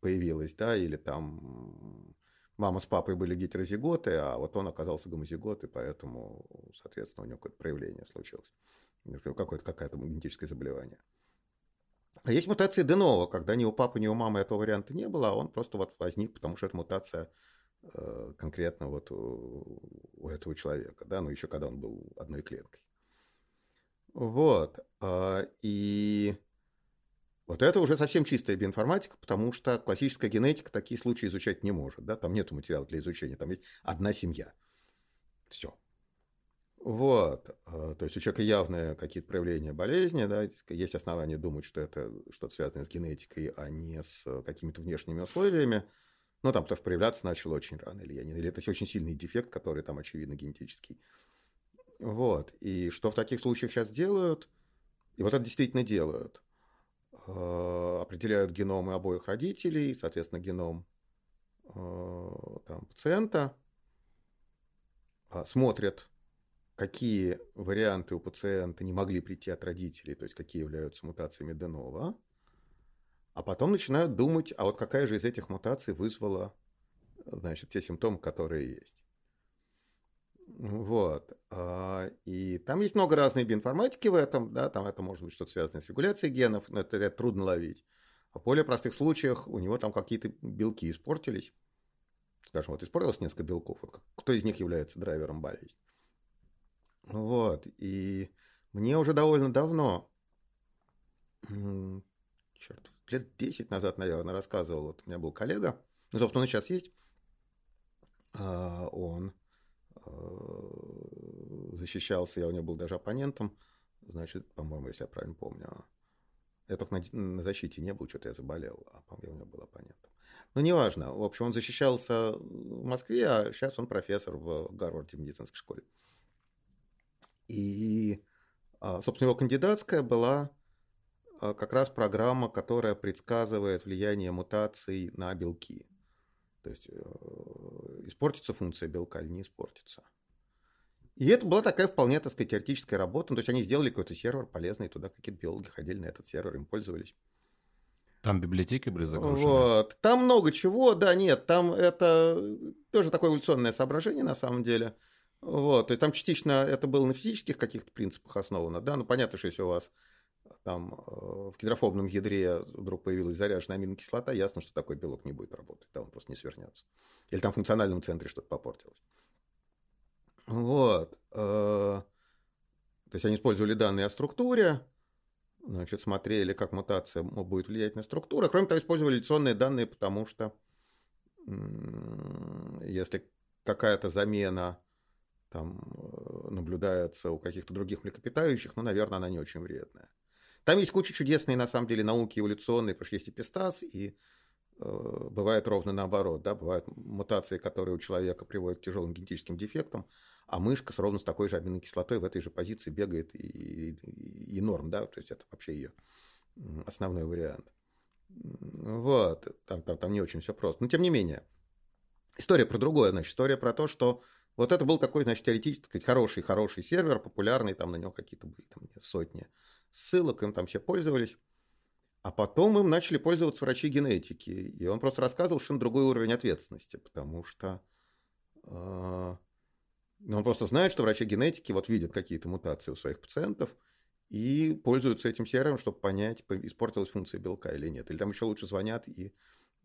B: появилась, да, или там мама с папой были гетерозиготы, а вот он оказался гомозиготой, поэтому, соответственно, у него какое-то проявление случилось. Какое-то, какое-то генетическое заболевание. А есть мутации Денова, когда ни у папы, ни у мамы этого варианта не было, а он просто вот возник, потому что это мутация э, конкретно вот у, у этого человека, да, ну еще когда он был одной клеткой. Вот. А, и вот это уже совсем чистая биоинформатика, потому что классическая генетика такие случаи изучать не может. Да? Там нет материала для изучения, там есть одна семья. Все. Вот. А, то есть у человека явные какие-то проявления болезни, да, есть основания думать, что это что-то связанное с генетикой, а не с какими-то внешними условиями. Ну, там, потому что проявляться начал очень рано, или, или это очень сильный дефект, который там, очевидно, генетический. Вот. И что в таких случаях сейчас делают? И вот это действительно делают. Э, определяют геномы обоих родителей, соответственно, геном там, пациента, а, смотрят, какие варианты у пациента не могли прийти от родителей, то есть какие являются мутациями Денова, а потом начинают думать, а вот какая же из этих мутаций вызвала значит, те симптомы, которые есть. Вот. А, и там есть много разной биоинформатики в этом, да, там это может быть что-то связанное с регуляцией генов, но это, это трудно ловить. А в более простых случаях у него там какие-то белки испортились. Скажем, вот испортилось несколько белков. Кто из них является драйвером болезни? Вот. И мне уже довольно давно, черт, лет 10 назад, наверное, рассказывал, вот у меня был коллега, ну, собственно, он сейчас есть, а, он Э, защищался, я у него был даже оппонентом, значит, по-моему, если я правильно помню. Я только на, защите не был, что-то я заболел, а, по-моему, у него был оппонентом. Ну, неважно. В общем, он защищался в Москве, а сейчас он профессор в Гарварде медицинской школе. И, а, собственно, его кандидатская была а, как раз программа, которая предсказывает влияние мутаций на белки. То есть э, испортится функция белка или не испортится. И это была такая вполне, так сказать, теоретическая работа. Ну, то есть они сделали какой-то сервер полезный, туда какие-то биологи ходили на этот сервер, им пользовались.
A: Там библиотеки были загружены?
B: Вот. Там много чего, да, нет, там это тоже такое эволюционное соображение на самом деле. Вот, то есть там частично это было на физических каких-то принципах основано, да, ну понятно, что если у вас там э, в гидрофобном ядре вдруг появилась заряженная аминокислота, ясно, что такой белок не будет работать, да, он просто не свернется. Или там в функциональном центре что-то попортилось. Вот. Э, то есть они использовали данные о структуре, значит, смотрели, как мутация будет влиять на структуру. Кроме того, использовали лекционные данные, потому что если какая-то замена там э, наблюдается у каких-то других млекопитающих, ну, наверное, она не очень вредная. Там есть куча чудесной, на самом деле, науки эволюционной, потому что есть эпистаз, и э, бывает ровно наоборот, да, бывают мутации, которые у человека приводят к тяжелым генетическим дефектам, а мышка с ровно с такой же аминокислотой в этой же позиции бегает и, и, и норм, да, то есть это вообще ее основной вариант. Вот, там, там, там не очень все просто. Но тем не менее, история про другое, значит, история про то, что вот это был такой, значит, теоретически хороший-хороший сервер, популярный, там на него какие-то были там, сотни ссылок, им там все пользовались. А потом им начали пользоваться врачи генетики. И он просто рассказывал, он другой уровень ответственности, потому что э, он просто знает, что врачи генетики вот видят какие-то мутации у своих пациентов и пользуются этим сервером, чтобы понять, испортилась функция белка или нет. Или там еще лучше звонят и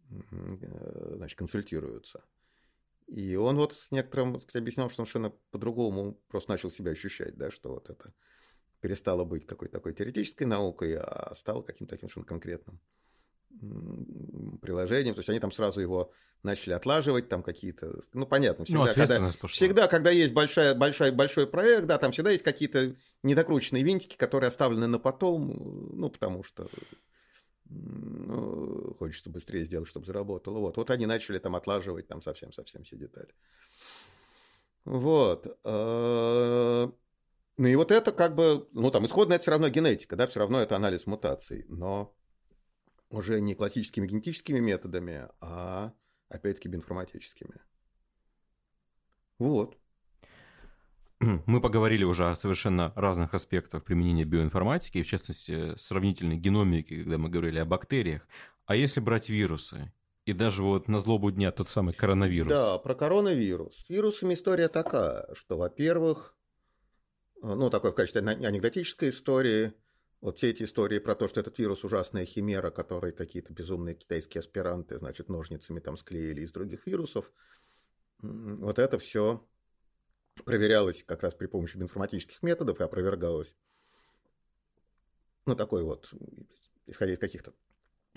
B: э, значит, консультируются. И он вот с некоторым, так сказать, объяснял, что совершенно по-другому просто начал себя ощущать, да, что вот это перестало быть какой-то такой теоретической наукой, а стало каким-то таким совершенно конкретным приложением. То есть они там сразу его начали отлаживать, там какие-то... Ну, понятно, всегда, ну, когда, всегда, когда есть большая, большой, большой проект, да, там всегда есть какие-то недокрученные винтики, которые оставлены на потом, ну, потому что ну, хочется быстрее сделать, чтобы заработало. Вот, вот они начали там отлаживать там совсем-совсем все детали. Вот. А, Ну и вот это как бы, ну там исходно это все равно генетика, да, все равно это анализ мутаций, но уже не классическими генетическими методами, а опять-таки биоинформатическими. Вот. [clears throat]
A: Мы поговорили уже о совершенно разных аспектах применения биоинформатики, в частности, сравнительной геномики, когда мы говорили о бактериях. А если брать вирусы, и даже вот на злобу дня тот самый коронавирус.
B: Да, про коронавирус. С вирусами история такая, что, во-первых, ну, такой в качестве анекдотической истории, вот все эти истории про то, что этот вирус ужасная химера, который какие-то безумные китайские аспиранты, значит, ножницами там склеили из других вирусов, вот это все проверялось как раз при помощи информатических методов и опровергалось. Ну, такой вот, исходя из каких-то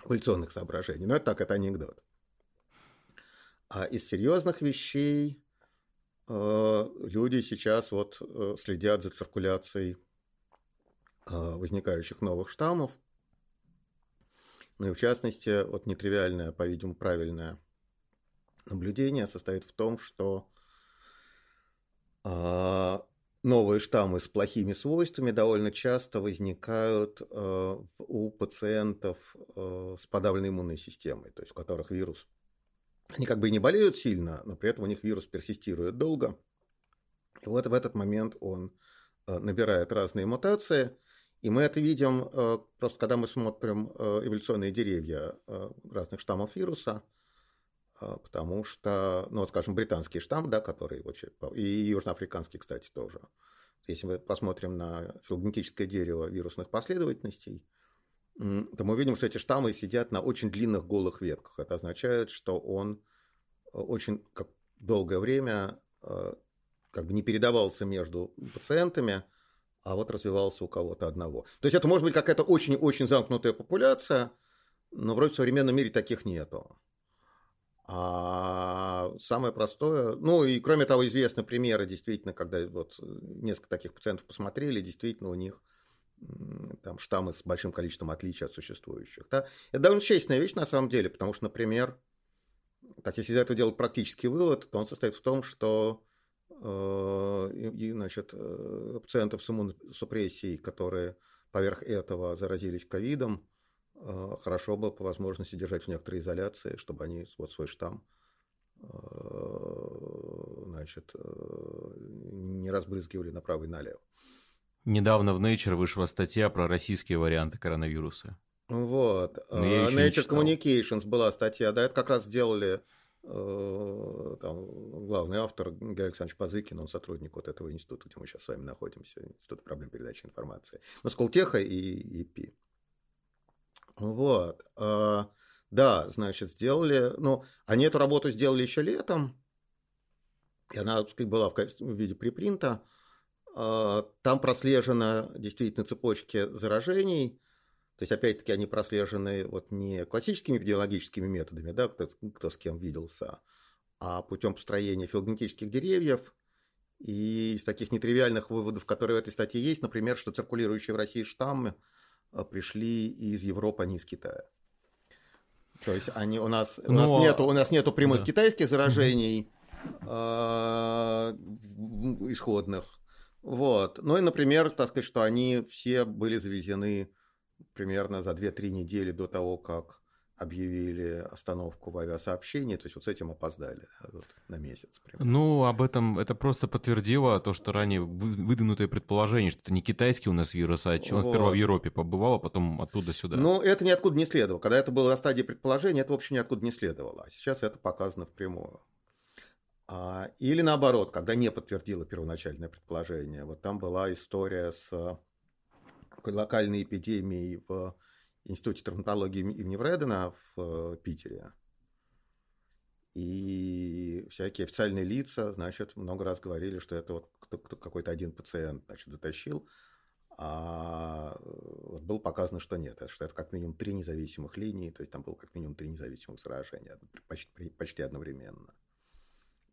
B: эволюционных соображений. Но это так, это анекдот. А из серьезных вещей э, люди сейчас вот э, следят за циркуляцией э, возникающих новых штаммов. Ну и в частности, вот нетривиальное, по-видимому, правильное наблюдение состоит в том, что новые штаммы с плохими свойствами довольно часто возникают э, у пациентов э, с подавленной иммунной системой, то есть у которых вирус. Они как бы и не болеют сильно, но при этом у них вирус персистирует долго. И вот в этот момент он э, набирает разные мутации. И мы это видим просто когда мы смотрим эволюционные деревья разных штаммов вируса – а, потому что, ну вот, скажем, британский штамм, да, который вообще, и южноафриканский, кстати, тоже. Если мы посмотрим на филогенетическое дерево вирусных последовательностей, то мы видим, что эти штаммы сидят на очень длинных голых ветках. Это означает, что он э, очень как, долгое время э, как бы не передавался между пациентами, а вот развивался у кого-то одного. То есть это может быть какая-то очень-очень замкнутая популяция, но вроде в современном мире таких нету. А самое простое, ну и кроме того, известны примеры, действительно, когда вот несколько таких пациентов посмотрели, действительно у них там штаммы с большим количеством отличий от существующих. Да? Это довольно существенная вещь на самом деле, потому что, например, так если из этого делать практический вывод, то он состоит в том, что э, и, значит, э, пациентов с иммуносупрессией, которые поверх этого заразились ковидом, Э, хорошо бы по возможности держать в некоторой изоляции, чтобы они вот свой штамм э, значит, э, не разбрызгивали направо и налево.
A: Недавно в Nature вышла статья про российские варианты коронавируса.
B: Вот. Nature Communications была статья, да, это как раз сделали там, главный автор Георгий Александрович Пазыкин, он сотрудник вот этого института, где мы сейчас с вами находимся, Института проблем передачи информации. Ну, Сколтеха и ИПИ. Вот. А, да, значит, сделали. Ну, они эту работу сделали еще летом. И она, была в виде припринта. А, там прослежена действительно цепочки заражений. То есть, опять-таки, они прослежены вот не классическими эпидемиологическими методами, да, кто, кто с кем виделся, а путем построения филогенетических деревьев. И из таких нетривиальных выводов, которые в этой статье есть, например, что циркулирующие в России штаммы – пришли из Европы, а не из Китая. То есть они у нас, Но... у нас нету, у нас нету прямых да. китайских заражений э, исходных. Вот. Ну и, например, так сказать, что они все были завезены примерно за 2-3 недели до того, как объявили остановку в авиасообщении, то есть вот с этим опоздали да, вот, на месяц.
A: Примерно. Ну, об этом это просто подтвердило то, что ранее выдвинутое предположение, что это не китайский у нас вирус, а он вот. сперва в Европе побывал, а потом оттуда сюда.
B: Ну, это ниоткуда не следовало. Когда это было на стадии предположения, это, в общем, ниоткуда не следовало. А сейчас это показано впрямую. А, или наоборот, когда не подтвердило первоначальное предположение. Вот там была история с локальной эпидемией в Институте травматологии имени Вредена в э, Питере. И всякие официальные лица, значит, много раз говорили, что это вот какой-то один пациент, значит, затащил. А э, вот было показано, что нет, что это как минимум три независимых линии, то есть там было как минимум три независимых заражения почти, почти одновременно.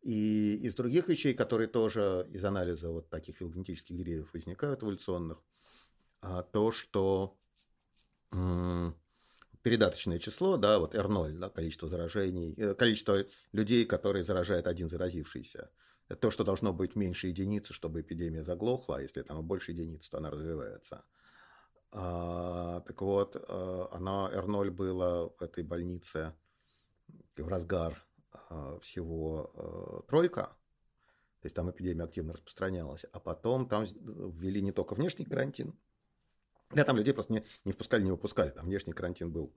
B: И из других вещей, которые тоже из анализа вот таких филогенетических деревьев возникают эволюционных, а то, что передаточное число, да, вот R0, да, количество заражений, э, количество людей, которые заражает один заразившийся, Это то, что должно быть меньше единицы, чтобы эпидемия заглохла, а если там больше единиц, то она развивается. А, так вот, а, она, R0 было в этой больнице в разгар а, всего тройка, то есть там эпидемия активно распространялась, а потом там ввели не только внешний карантин, да, там людей просто не, не впускали, не выпускали, там внешний карантин был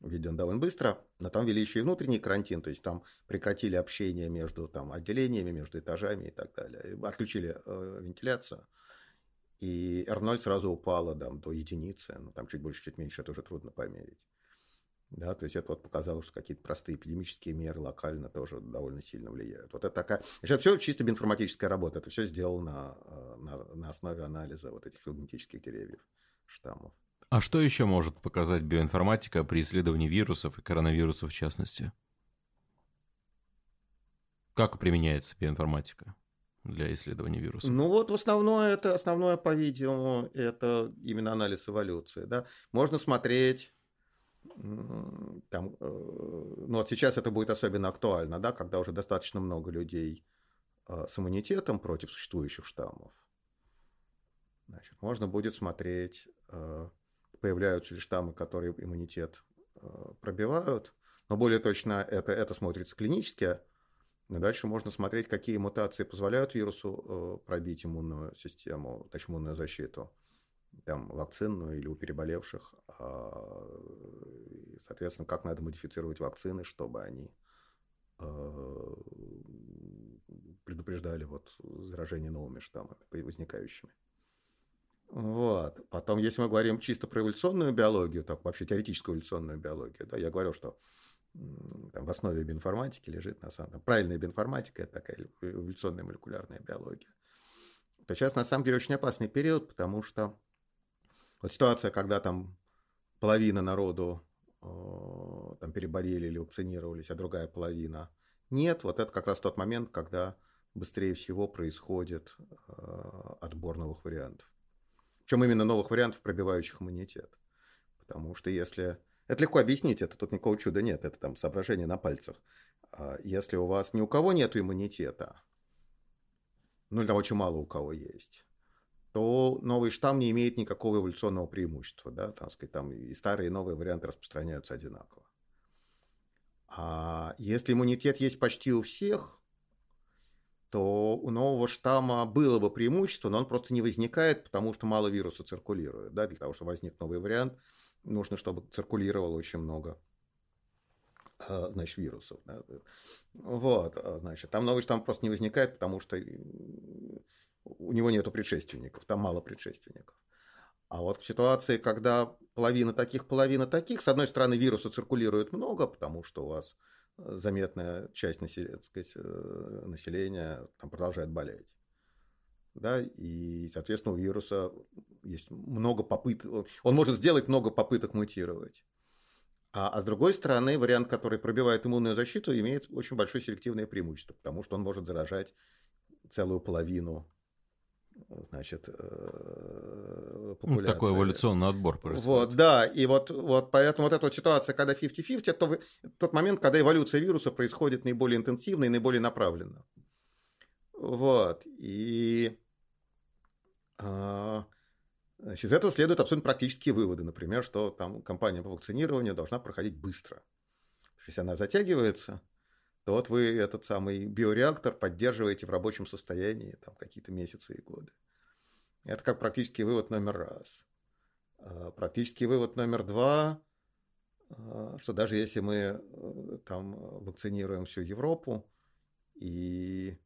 B: введен довольно быстро, но там ввели еще и внутренний карантин, то есть там прекратили общение между там, отделениями, между этажами и так далее, отключили э, вентиляцию, и R0 сразу упала там, до единицы, ну, там чуть больше, чуть меньше, это уже трудно померить. Да, то есть это вот показало, что какие-то простые эпидемические меры локально тоже довольно сильно влияют. Вот это такая... Это все чисто биоинформатическая работа. Это все сделано э, на, на основе анализа вот этих филогенетических деревьев штаммов.
A: А что еще может показать биоинформатика при исследовании вирусов и коронавирусов в частности? Как применяется биоинформатика? для исследования вируса?
B: Ну вот основное это основное, по-видимому, это именно анализ эволюции. Да? Можно смотреть там, э, ну вот сейчас это будет особенно актуально, да, когда уже достаточно много людей э, с иммунитетом против существующих штаммов. Значит, можно будет смотреть, э, появляются ли штаммы, которые иммунитет пробивают, но более точно это, это смотрится клинически, и дальше можно смотреть, какие мутации позволяют вирусу э, пробить иммунную систему, точнее, иммунную защиту, там, вакцинную или у переболевших. А, соответственно, как надо модифицировать вакцины, чтобы они э, предупреждали вот заражение новыми штаммами, возникающими. Вот. Потом, если мы говорим чисто про эволюционную биологию, так вообще теоретическую эволюционную биологию, да, я говорю, что там, в основе биоинформатики лежит, на самом деле, правильная биоинформатика, это такая эволюционная молекулярная биология, то сейчас на самом деле очень опасный период, потому что вот ситуация, когда там половина народу э, там переболели или вакцинировались, а другая половина нет, вот это как раз тот момент, когда быстрее всего происходит э, отбор новых вариантов. Причем именно новых вариантов, пробивающих иммунитет. Потому что если это легко объяснить, это тут никакого чуда нет, это там соображение на пальцах. А если у вас ни у кого нет иммунитета, ну или там очень мало у кого есть, то новый штамм не имеет никакого эволюционного преимущества, да, там, сказать, там и старые, и новые варианты распространяются одинаково. А если иммунитет есть почти у всех, то у нового штамма было бы преимущество, но он просто не возникает, потому что мало вируса циркулирует. Да? Для того, чтобы возник новый вариант, нужно, чтобы циркулировало очень много а, значит, вирусов. Да. Вот, а, значит, там новый штамм просто не возникает, потому что у него нету предшественников, там мало предшественников. А вот в ситуации, когда половина таких, половина таких, с одной стороны, вируса циркулирует много, потому что у вас э, заметная часть населения, сказать, э, населения там продолжает болеть да, и, соответственно, у вируса есть много попыток, он может сделать много попыток мутировать. А, а с другой стороны, вариант, который пробивает иммунную защиту, имеет очень большое селективное преимущество, потому что он может заражать целую половину значит,
A: э, популяции. Ну, такой эволюционный отбор
B: происходит. Вот, да, и вот, вот поэтому вот эта вот ситуация, когда 50-50, это тот момент, когда эволюция вируса происходит наиболее интенсивно и наиболее направленно. Вот, и а, значит, из этого следуют абсолютно практические выводы. Например, что там кампания по вакцинированию должна проходить быстро. Если она затягивается, то вот вы этот самый биореактор поддерживаете в рабочем состоянии там какие-то месяцы и годы. Это как практический вывод номер раз. А, практический вывод номер два, а, что даже если мы э, там вакцинируем всю Европу и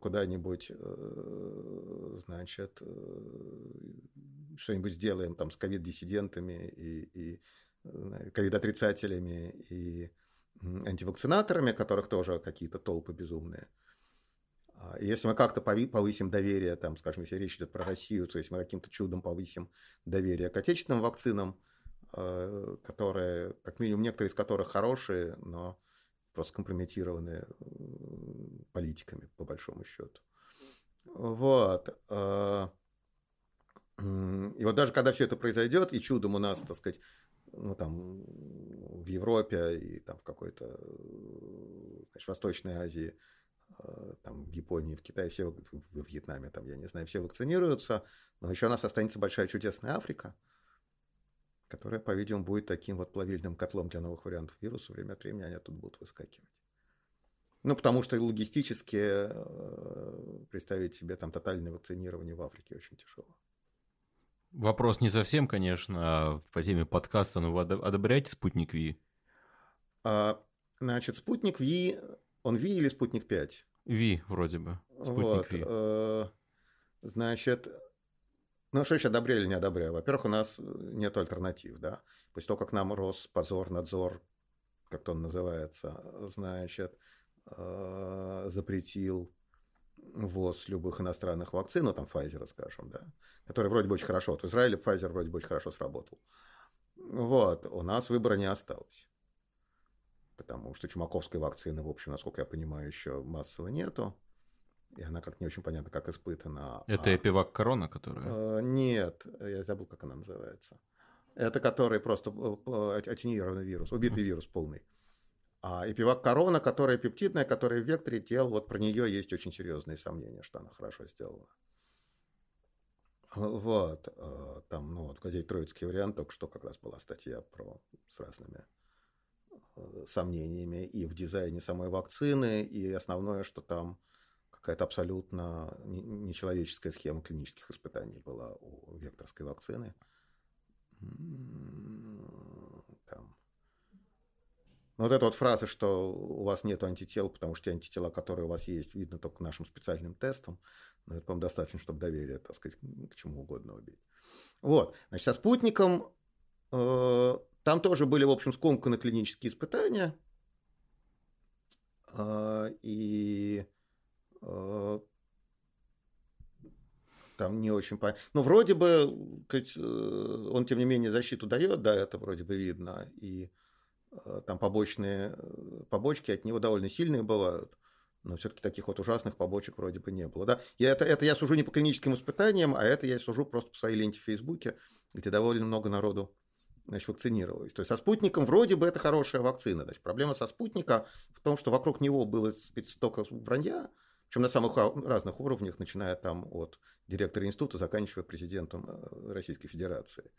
B: куда-нибудь, э, значит, э, что-нибудь сделаем там с ковид-диссидентами и, ковид-отрицателями и антивакцинаторами, которых тоже какие-то толпы безумные. А если мы как-то повысим доверие, там, скажем, если речь идет про Россию, то есть мы каким-то чудом повысим доверие к отечественным вакцинам, которые, как минимум, некоторые из которых хорошие, но просто компрометированы политиками, по большому счету. Вот. А, и вот даже когда все это произойдет, и чудом у нас, так сказать, ну, там, в Европе и там в какой-то значит, Восточной Азии э, там, в Японии, в Китае, все, в Вьетнаме, там, я не знаю, все вакцинируются, но еще у нас останется большая чудесная Африка, которая, по-видимому, будет таким вот плавильным котлом для новых вариантов вируса. Время от времени они оттуда будут выскакивать. Ну, потому что логистически э, представить себе там тотальное вакцинирование в Африке очень тяжело.
A: Вопрос не совсем, конечно, по теме подкаста, но вы одобряете спутник Ви?
B: А, значит, спутник Ви, он Ви или спутник 5?
A: Ви, вроде бы. Спутник
B: вот,
A: Ви.
B: Э, значит, ну, что еще одобряю или не одобряю? Во-первых, у нас нет альтернатив, да. После того, как нам Роспозорнадзор, как-то он называется, значит, э, запретил ввоз любых иностранных вакцин, ну, там, Pfizer, скажем, да, который вроде бы очень хорошо, вот в Израиле Pfizer вроде бы очень хорошо сработал. Вот, у нас выбора не осталось. Потому что чумаковской вакцины, в общем, насколько я понимаю, еще массово нету. И она как не очень понятно, как испытана.
A: Это а... эпивак корона, которая?
B: Э, нет, я забыл, как она называется. Это который просто э, атенированный вирус, убитый вирус полный. А эпивак корона, которая пептидная, которая в векторе тел, вот про нее есть очень серьезные сомнения, что она хорошо сделана. Вот, э, там, ну, вот в газете «Троицкий вариант» только что как раз была статья про, с разными э, сомнениями и в дизайне самой вакцины, и основное, что там какая-то абсолютно нечеловеческая схема клинических испытаний была у векторской вакцины. Там но вот эта вот фраза, что у вас нет антител, потому что те антитела, которые у вас есть, видно только нашим специальным тестом, ну, это, по-моему, достаточно, чтобы доверие, так сказать, к чему угодно убить. Вот. Значит, со спутником э, там тоже были, в общем, скомканы клинические испытания. Э, и э, там не очень понятно. Ну, вроде бы, э, он, тем не менее, защиту дает, да, это вроде бы видно. И Э, там побочные э, побочки от него довольно сильные бывают, но все-таки таких вот ужасных побочек вроде бы не было. Да? Я, это, это я сужу не по клиническим испытаниям, а это я сужу просто по своей ленте в Фейсбуке, где довольно много народу значит, вакцинировалось. То есть со спутником вроде бы это хорошая вакцина. Значит, проблема со спутника в том, что вокруг него было столько вранья, причем на самых разных уровнях, начиная там от директора института, заканчивая президентом э, Российской Федерации.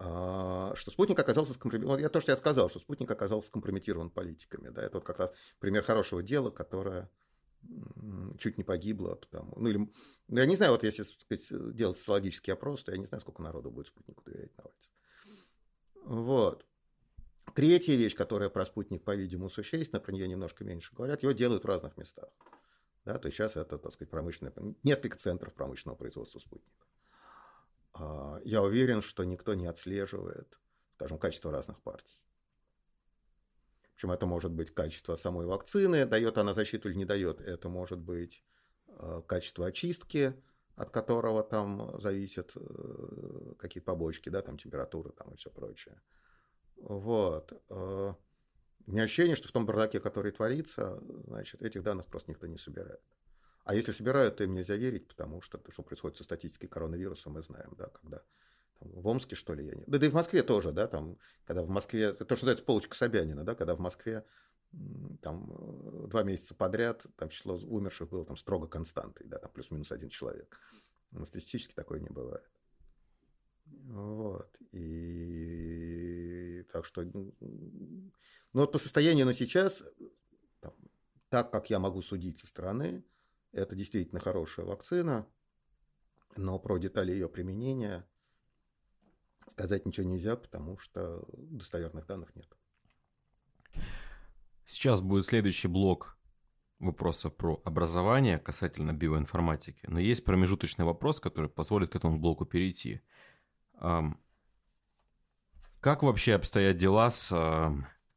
B: А, что спутник оказался скомпрометирован. Я то, что я сказал, что спутник оказался скомпрометирован политиками. Да, это вот как раз пример хорошего дела, которое чуть не погибло. Потому, ну, или, ну, я не знаю, вот если сказать, делать социологический опрос, то я не знаю, сколько народу будет спутнику доверять на улице. Вот. Третья вещь, которая про спутник, по-видимому, существенна, про нее немножко меньше говорят, его делают в разных местах. Да, то есть сейчас это, так сказать, промышленное, несколько центров промышленного производства спутника. А, я уверен, что никто не отслеживает, скажем, качество разных партий. Причем это может быть качество самой вакцины, дает она защиту или не дает. Это может быть а, качество очистки, от которого там зависят э, какие-то побочки, да, там температура там и все прочее. Вот. А, у меня ощущение, что в том бардаке, который творится, значит, этих данных просто никто не собирает. А если собирают, то им нельзя верить, потому что что происходит со статистикой коронавируса, мы знаем, да, когда там, в Омске, что ли, я не... Да, да и в Москве тоже, да, там, когда в Москве, то, что называется полочка Собянина, да, когда в Москве там э, два месяца подряд там число умерших было там строго константой, да, там плюс-минус один человек. Но статистически такое не бывает. Вот. И так что, ну вот по состоянию на сейчас, там, так как я могу судить со стороны, это действительно хорошая вакцина, но про детали ее применения сказать ничего нельзя, потому что достоверных данных нет.
A: Сейчас будет следующий блок вопросов про образование касательно биоинформатики, но есть промежуточный вопрос, который позволит к этому блоку перейти. Как вообще обстоят дела с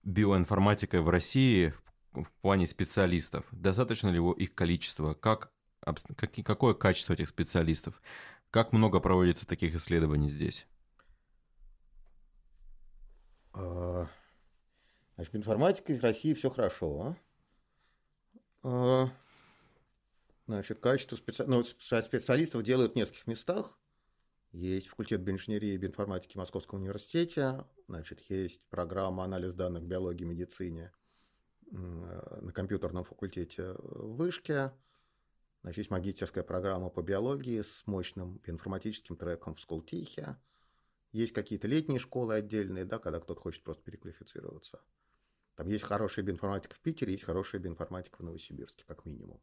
A: биоинформатикой в России в плане специалистов? Достаточно ли его их количество? Как, как, какое качество этих специалистов? Как много проводится таких исследований здесь?
B: А, значит, информатика в России все хорошо. А? Значит, качество специ... ну, специалистов делают в нескольких местах. Есть факультет биоинженерии и биоинформатики в Московском университете. Значит, есть программа анализ данных биологии и медицине на компьютерном факультете в Вышке. Значит, есть магистерская программа по биологии с мощным информатическим треком в Сколтихе. Есть какие-то летние школы отдельные, да, когда кто-то хочет просто переквалифицироваться. Там есть хорошая биоинформатика в Питере, есть хорошая биоинформатика в Новосибирске, как минимум.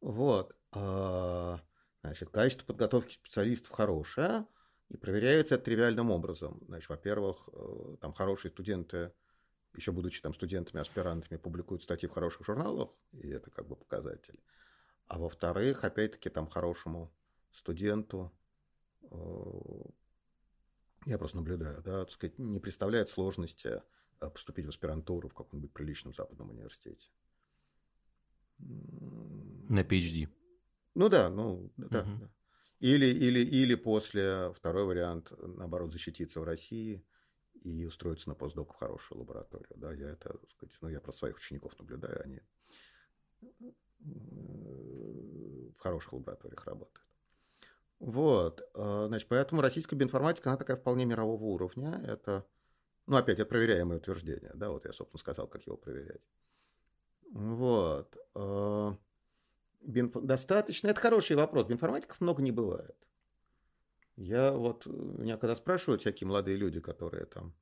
B: Вот. А, значит, качество подготовки специалистов хорошее, и проверяется это тривиальным образом. Значит, во-первых, э, там хорошие студенты, еще будучи там студентами, аспирантами, публикуют статьи в хороших журналах, и это как бы показатель. А во-вторых, опять-таки, там хорошему студенту э, я просто наблюдаю, да, так сказать, не представляет сложности э, поступить в аспирантуру в каком-нибудь приличном западном университете.
A: На PhD.
B: Ну да, ну да, угу. да. Или, или, или после, второй вариант, наоборот, защититься в России и устроиться на постдок в хорошую лабораторию. Да, я это, так сказать, ну, я про своих учеников наблюдаю, они э, в хороших лабораториях работают. Вот, э, значит, поэтому российская биоинформатика, она такая вполне мирового уровня. Это, ну, опять, это проверяемое утверждение, да, вот я, собственно, сказал, как его проверять. Вот. Э, достаточно, это хороший вопрос. Биоинформатиков много не бывает. Я вот, меня когда спрашивают всякие молодые люди, которые там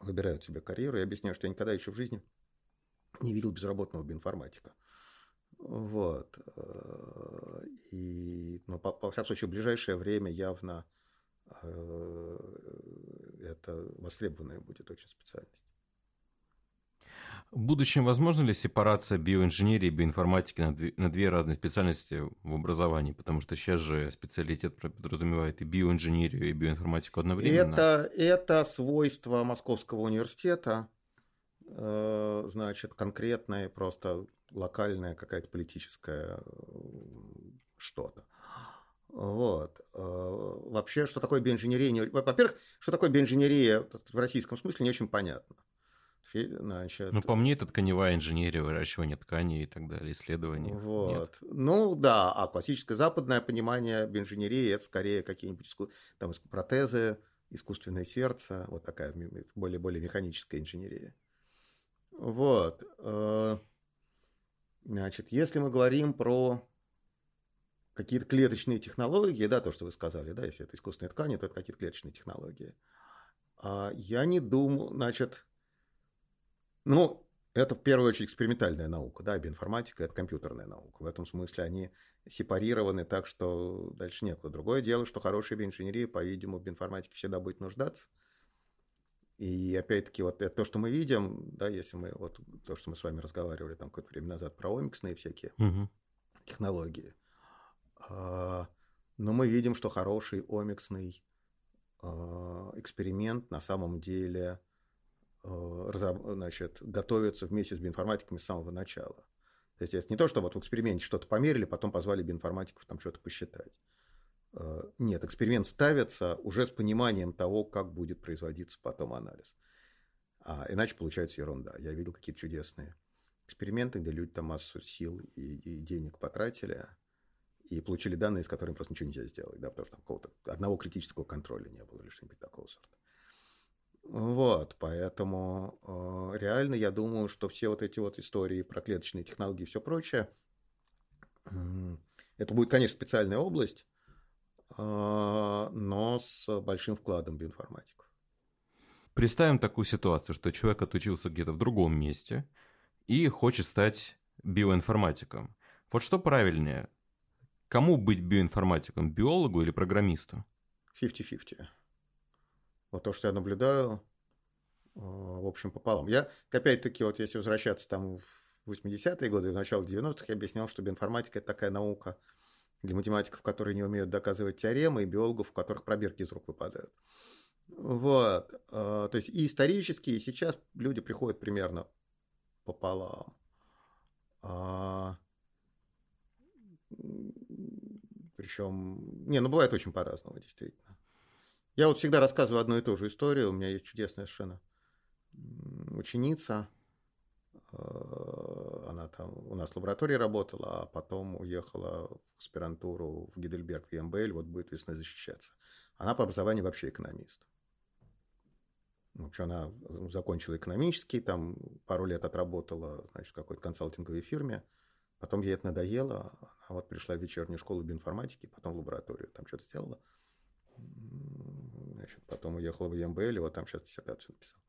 B: выбирают себе карьеру, я объясняю, что я никогда еще в жизни не видел безработного биоинформатика. Вот. Э, и, ну, по, по всякому случаю, в ближайшее время явно э, это востребованная будет очень специальность.
A: В будущем возможно ли сепарация биоинженерии и биоинформатики на две, на две разные специальности в образовании? Потому что сейчас же специалитет подразумевает и биоинженерию, и биоинформатику одновременно.
B: Это, это свойство Московского университета, э, значит, конкретное просто локальная какая-то политическая что-то. Вот. Э, вообще, что такое биоинженерия? Во-первых, что такое биоинженерия в российском смысле, не очень понятно.
A: Значит, ну, по мне, это тканевая инженерия, выращивание тканей и так далее, исследования.
B: Вот. Нет. Ну, да, а классическое западное понимание биоинженерии – это скорее какие-нибудь там, протезы, искусственное сердце, вот такая более-более механическая инженерия. Вот. Э, Значит, если мы говорим про какие-то клеточные технологии, да, то, что вы сказали, да, если это искусственные ткани, то это какие-то клеточные технологии. А я не думаю, значит, ну, это в первую очередь экспериментальная наука, да, биоинформатика – это компьютерная наука. В этом смысле они сепарированы так, что дальше некуда. Другое дело, что хорошая биоинженерия, по-видимому, в биоинформатике всегда будет нуждаться – и опять-таки вот это то, что мы видим, да, если мы вот то, что мы с вами разговаривали там какое-то время назад про омиксные всякие угу. технологии, а, но мы видим, что хороший омиксный а, эксперимент на самом деле значит, готовится вместе с биоинформатиками с самого начала. То есть это не то, что вот в эксперименте что-то померили, потом позвали биоинформатиков там что-то посчитать. Э, нет, эксперимент ставится уже с пониманием того, как будет производиться потом анализ. А иначе получается ерунда. Я видел какие-то чудесные эксперименты, где люди там массу сил и, и денег потратили и получили данные, с которыми просто ничего нельзя сделать, да, потому что там какого-то одного критического контроля не было или что-нибудь такого сорта. Вот, поэтому э, реально я думаю, что все вот эти вот истории про клеточные технологии и все прочее, э, это будет, конечно, специальная область, а, но с большим вкладом биоинформатиков.
A: Представим такую ситуацию, что человек отучился где-то в другом месте и хочет стать биоинформатиком. Вот что правильнее? Кому быть биоинформатиком, биологу или программисту?
B: 50-50. Вот то, что я наблюдаю, а, в общем, пополам. Я, опять-таки, вот если возвращаться там в 80-е годы, в начало 90-х, я объяснял, что биоинформатика – это такая наука – для математиков, которые не умеют доказывать теоремы, и биологов, у которых пробирки из рук выпадают. Вот. А, то есть и исторически, и сейчас люди приходят примерно пополам. А, Причем, не, ну бывает очень по-разному, действительно. Я вот всегда рассказываю одну и ту же историю. У меня есть чудесная совершенно ученица, Э, она там у нас в лаборатории работала, а потом уехала в аспирантуру в Гидельберг, в МБЛ, вот будет весной защищаться. Она по образованию вообще экономист. В общем, она закончила экономический, там пару лет отработала, значит, в какой-то консалтинговой фирме. Потом ей это надоело. Она вот пришла в вечернюю школу биоинформатики, потом в лабораторию, там что-то сделала. Значит, потом уехала в ЕМБЛ, вот там сейчас диссертацию написал.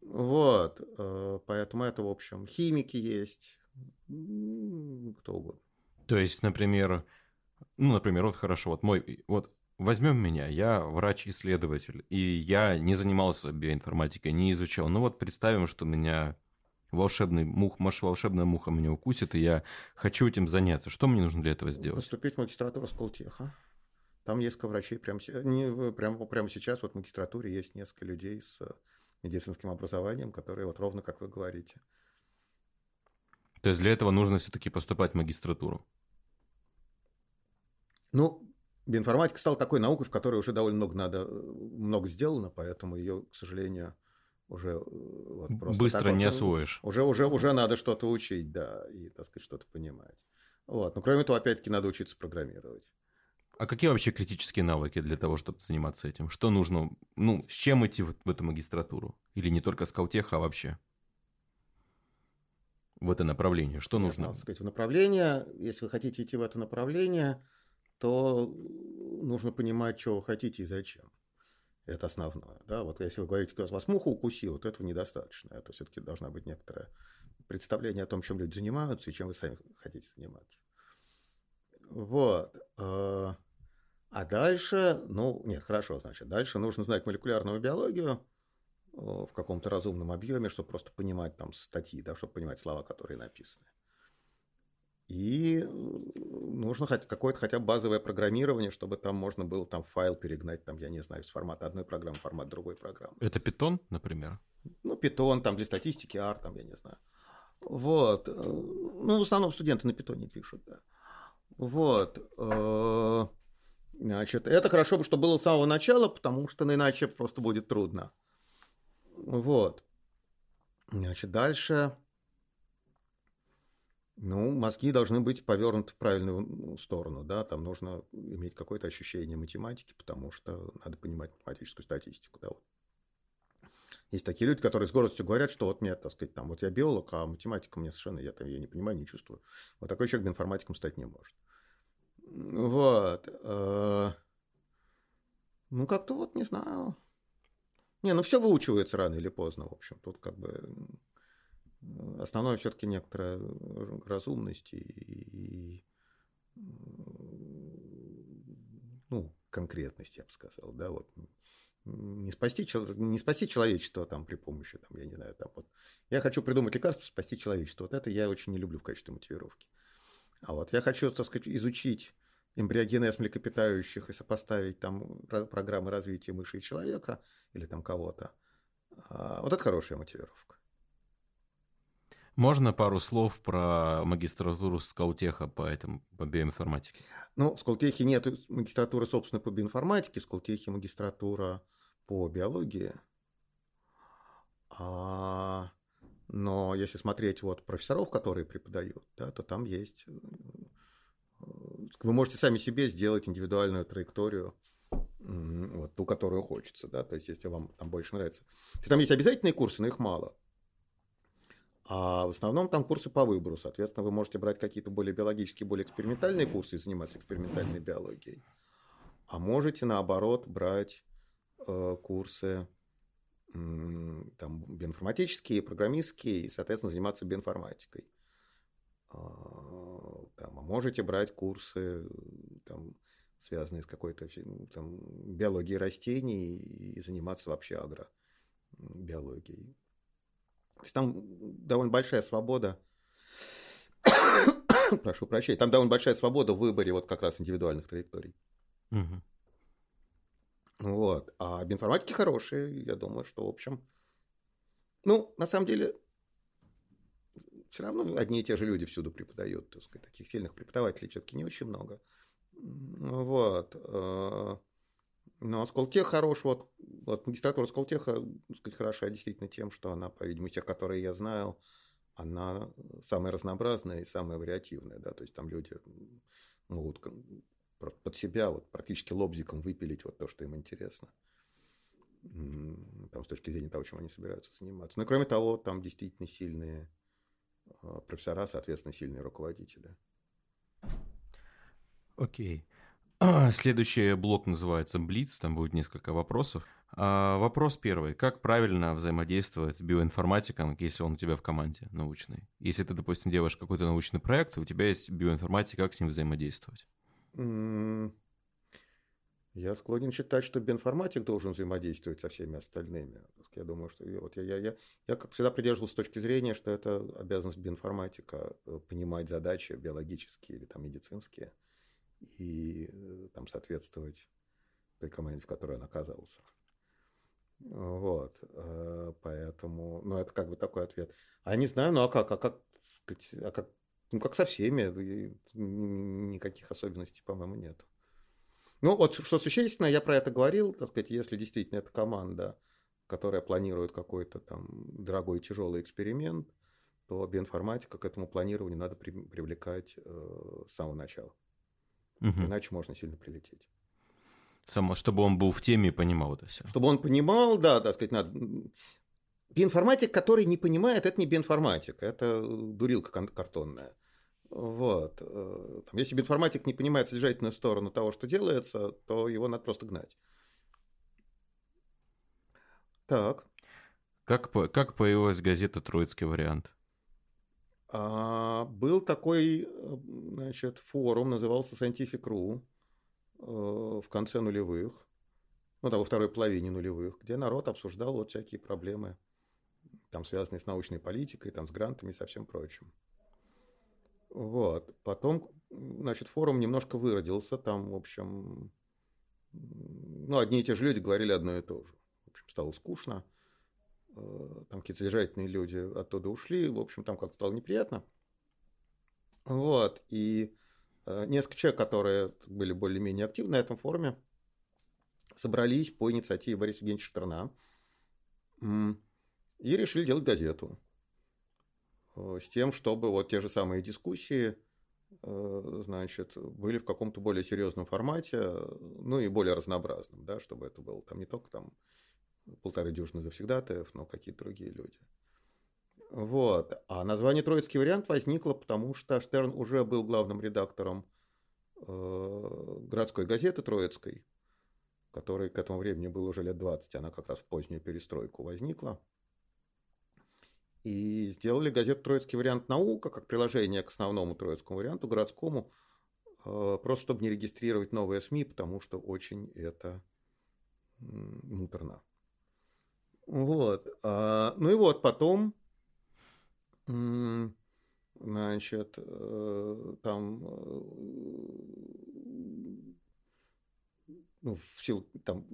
B: Вот, э, поэтому это, в общем, химики есть, кто угодно.
A: То есть, например, ну, например, вот хорошо, вот мой, вот возьмем меня, я врач-исследователь, и я не занимался биоинформатикой, не изучал. Ну вот представим, что меня волшебный мух, может, волшебная муха меня укусит, и я хочу этим заняться. Что мне нужно для этого сделать?
B: Поступить в магистратуру Сколтеха. Там несколько врачей прямо, не, прямо, прямо сейчас вот в магистратуре есть несколько людей с медицинским образованием, которые вот ровно как вы говорите.
A: То есть для этого нужно все-таки поступать в магистратуру?
B: Ну, биоинформатика стала такой наукой, в которой уже довольно много надо, много сделано, поэтому ее, к сожалению, уже э,
A: вот просто быстро не вот, освоишь.
B: Уже, уже, уже надо что-то учить, да, и, так сказать, что-то понимать. Вот. Но кроме того, опять-таки, надо учиться программировать.
A: А какие вообще критические навыки для того, чтобы заниматься этим? Что нужно, ну, с чем идти в, в эту магистратуру? Или не только с Калтеха, а вообще? В это направление, что Нет, нужно?
B: Надо сказать, в направление, если вы хотите идти в это направление, то нужно понимать, что вы хотите и зачем. Это основное. Да? Вот если вы говорите, что вас муха укусила, то этого недостаточно. Это все-таки должна быть некоторое представление о том, чем люди занимаются и чем вы сами хотите заниматься. Вот. Э, а дальше, ну, нет, хорошо, значит, дальше нужно знать молекулярную биологию э, в каком-то разумном объеме, чтобы просто понимать там статьи, да, чтобы понимать слова, которые написаны. И э, нужно хоть какое-то хотя бы базовое программирование, чтобы там можно было там файл перегнать, там, я не знаю, с формата одной программы формат другой программы.
A: Это питон, например?
B: Ну, питон, там для статистики, R, там, я не знаю. Вот. Ну, в основном студенты на питоне пишут, да. Вот. Значит, это хорошо бы, что было с самого начала, потому что иначе просто будет трудно. Вот. Значит, дальше. Ну, мозги должны быть повернуты в правильную сторону, да, там нужно иметь какое-то ощущение математики, потому что надо понимать математическую статистику, да. Вот. Есть такие люди, которые с гордостью говорят, что вот мне, так сказать, там, вот я биолог, а математика мне совершенно, я там, я не понимаю, не чувствую. Вот такой человек информатиком стать не может. Вот. Э, ну, как-то вот, не знаю. Не, ну все выучивается рано или поздно, в общем. Тут как бы основное все-таки некоторая разумность и, ну, конкретность, я бы сказал, да, вот не спасти, не спасти человечество там при помощи, там, я не знаю, там вот. Я хочу придумать лекарство, спасти человечество. Вот это я очень не люблю в качестве мотивировки. А вот я хочу, так сказать, изучить эмбриогенез млекопитающих и сопоставить там программы развития мыши и человека или там кого-то. А, вот это хорошая мотивировка.
A: Можно пару слов про магистратуру Скалтеха по, этому, по биоинформатике?
B: Ну, в Скалтехе нет магистратуры, собственно, по биоинформатике, в Скалтехе магистратура по биологии. А, но если смотреть вот профессоров, которые преподают, да, то там есть вы можете сами себе сделать индивидуальную траекторию, вот, ту, которую хочется, да, то есть если вам там больше нравится. Там есть обязательные курсы, но их мало. А в основном там курсы по выбору. Соответственно, вы можете брать какие-то более биологические, более экспериментальные курсы и заниматься экспериментальной биологией. А можете, наоборот, брать э, курсы там, биоинформатические, программистские и, соответственно, заниматься биоинформатикой. А, там, а можете брать курсы, там, связанные с какой-то там, биологией растений и заниматься вообще агробиологией. То есть там довольно большая свобода, [coughs] прошу прощения, там довольно большая свобода в выборе вот как раз индивидуальных траекторий. Угу. Вот. А об информатике хорошие, я думаю, что в общем... Ну, на самом деле, все равно одни и те же люди всюду преподают, так сказать, таких сильных преподавателей все-таки не очень много. Вот. Э, но Сколтех хорош, вот, вот магистратура Сколтеха, так сказать, хороша действительно тем, что она, по-видимому, тех, которые я знаю, она самая разнообразная и самая вариативная, да, то есть там люди могут под себя вот практически лобзиком выпилить вот то, что им интересно. там, с точки зрения того, чем они собираются заниматься. Ну и кроме того, там действительно сильные а, профессора, соответственно, сильные руководители.
A: Окей. Okay. [clears throat] Следующий блок называется Блиц, там будет несколько вопросов. А, вопрос первый. Как правильно взаимодействовать с биоинформатиком, если он у тебя в команде научной? Если ты, допустим, делаешь какой-то научный проект, у тебя есть биоинформатик, как с ним взаимодействовать?
B: Я склонен считать, что биоинформатик должен взаимодействовать со всеми остальными. Я думаю, что вот я, я, я, я как всегда придерживался точки зрения, что это обязанность биоинформатика э, понимать задачи биологические или там медицинские и э, там соответствовать той команде, в которой он оказался. Вот, э, поэтому, ну, это как бы такой ответ. А не знаю, ну, а как, а как, сказать, а как, ну, как со всеми, никаких особенностей, по-моему, нет. Ну, вот что существенно, я про это говорил, так сказать, если действительно это команда, которая планирует какой-то там дорогой тяжелый эксперимент, то биоинформатика к этому планированию надо при, привлекать э, с самого начала. Угу. Иначе можно сильно прилететь.
A: Само, чтобы он был в теме и понимал это все.
B: Чтобы он понимал, да, так сказать, надо. Биоинформатик, который не понимает, это не биоинформатик, это дурилка картонная. Вот. Э, там, если биоинформатик не понимает содержательную сторону того, что делается, то его надо просто гнать. Так.
A: Как, как появилась газета «Троицкий вариант»?
B: А, был такой э, значит, форум, назывался Scientific.ru. Э, в конце нулевых, ну, там, во второй половине нулевых, где народ обсуждал вот всякие проблемы, там, связанные с научной политикой, там, с грантами и со всем прочим. Вот. Потом, значит, форум немножко выродился, там, в общем, ну, одни и те же люди говорили одно и то же. В общем, стало скучно, э, там какие-то содержательные люди оттуда ушли, в общем, там как-то стало неприятно. Вот, и Э, несколько человек, которые были более-менее активны на этом форуме, собрались по инициативе Бориса Евгеньевича Штерна и решили делать газету с тем, чтобы вот те же самые дискуссии э, значит, были в каком-то более серьезном формате, ну и более разнообразном, да, чтобы это было там не только там полторы дюжины завсегдатаев, но какие-то другие люди. Вот. А название «Троицкий вариант» возникло, потому что Штерн уже был главным редактором э, городской газеты Троицкой, которой к этому времени было уже лет 20, она как раз в позднюю перестройку возникла. И сделали газету «Троицкий вариант наука» как приложение к основному троицкому варианту, городскому, э, просто чтобы не регистрировать новые СМИ, потому что очень это муторно. Вот. А, ну и вот потом Значит, э, там э, ну, в силу там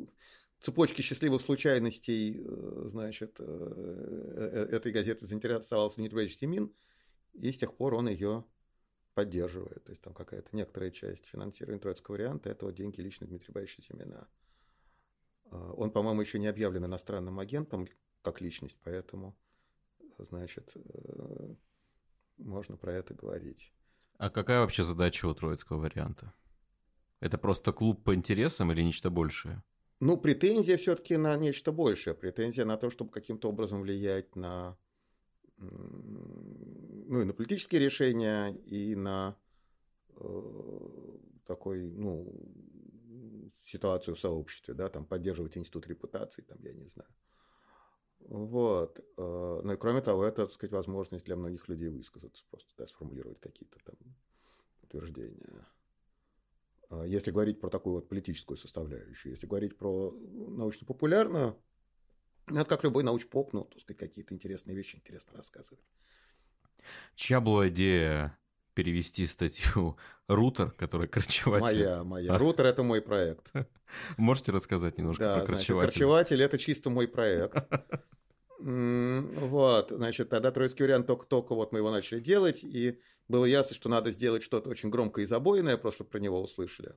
B: цепочки счастливых случайностей, э, значит, этой газеты заинтересовался Дмитрий Семин, и с тех пор он ее поддерживает. То есть там какая-то некоторая часть финансирования троицкого варианта – это вот деньги лично Дмитрия Борисовича Семена. Он, по-моему, еще не объявлен иностранным агентом как личность, поэтому значит, э, можно про это говорить.
A: А какая вообще задача у троицкого варианта? Это просто клуб по интересам или нечто большее?
B: Ну, претензия все-таки на нечто большее. Претензия на то, чтобы каким-то образом влиять на, ну, и на политические решения, и на э, такой, ну, ситуацию в сообществе, да, там поддерживать институт репутации, там, я не знаю. Вот. Э, ну и кроме того, это, так сказать, возможность для многих людей высказаться, просто да, сформулировать какие-то там утверждения. А если говорить про такую вот политическую составляющую, если говорить про научно-популярную, ну, это как любой науч-поп, ну, так сказать, какие-то интересные вещи интересно рассказывать.
A: Чья была идея перевести статью «Рутер», который корчеватель.
B: Моя, моя. А? «Рутер» — это мой проект. [laughs]
A: Можете рассказать немножко да, про корчеватель?
B: Значит, корчеватель — это чисто мой проект. [laughs] Вот, значит, тогда троицкий вариант только-только вот мы его начали делать, и было ясно, что надо сделать что-то очень громкое и забойное, просто чтобы про него услышали.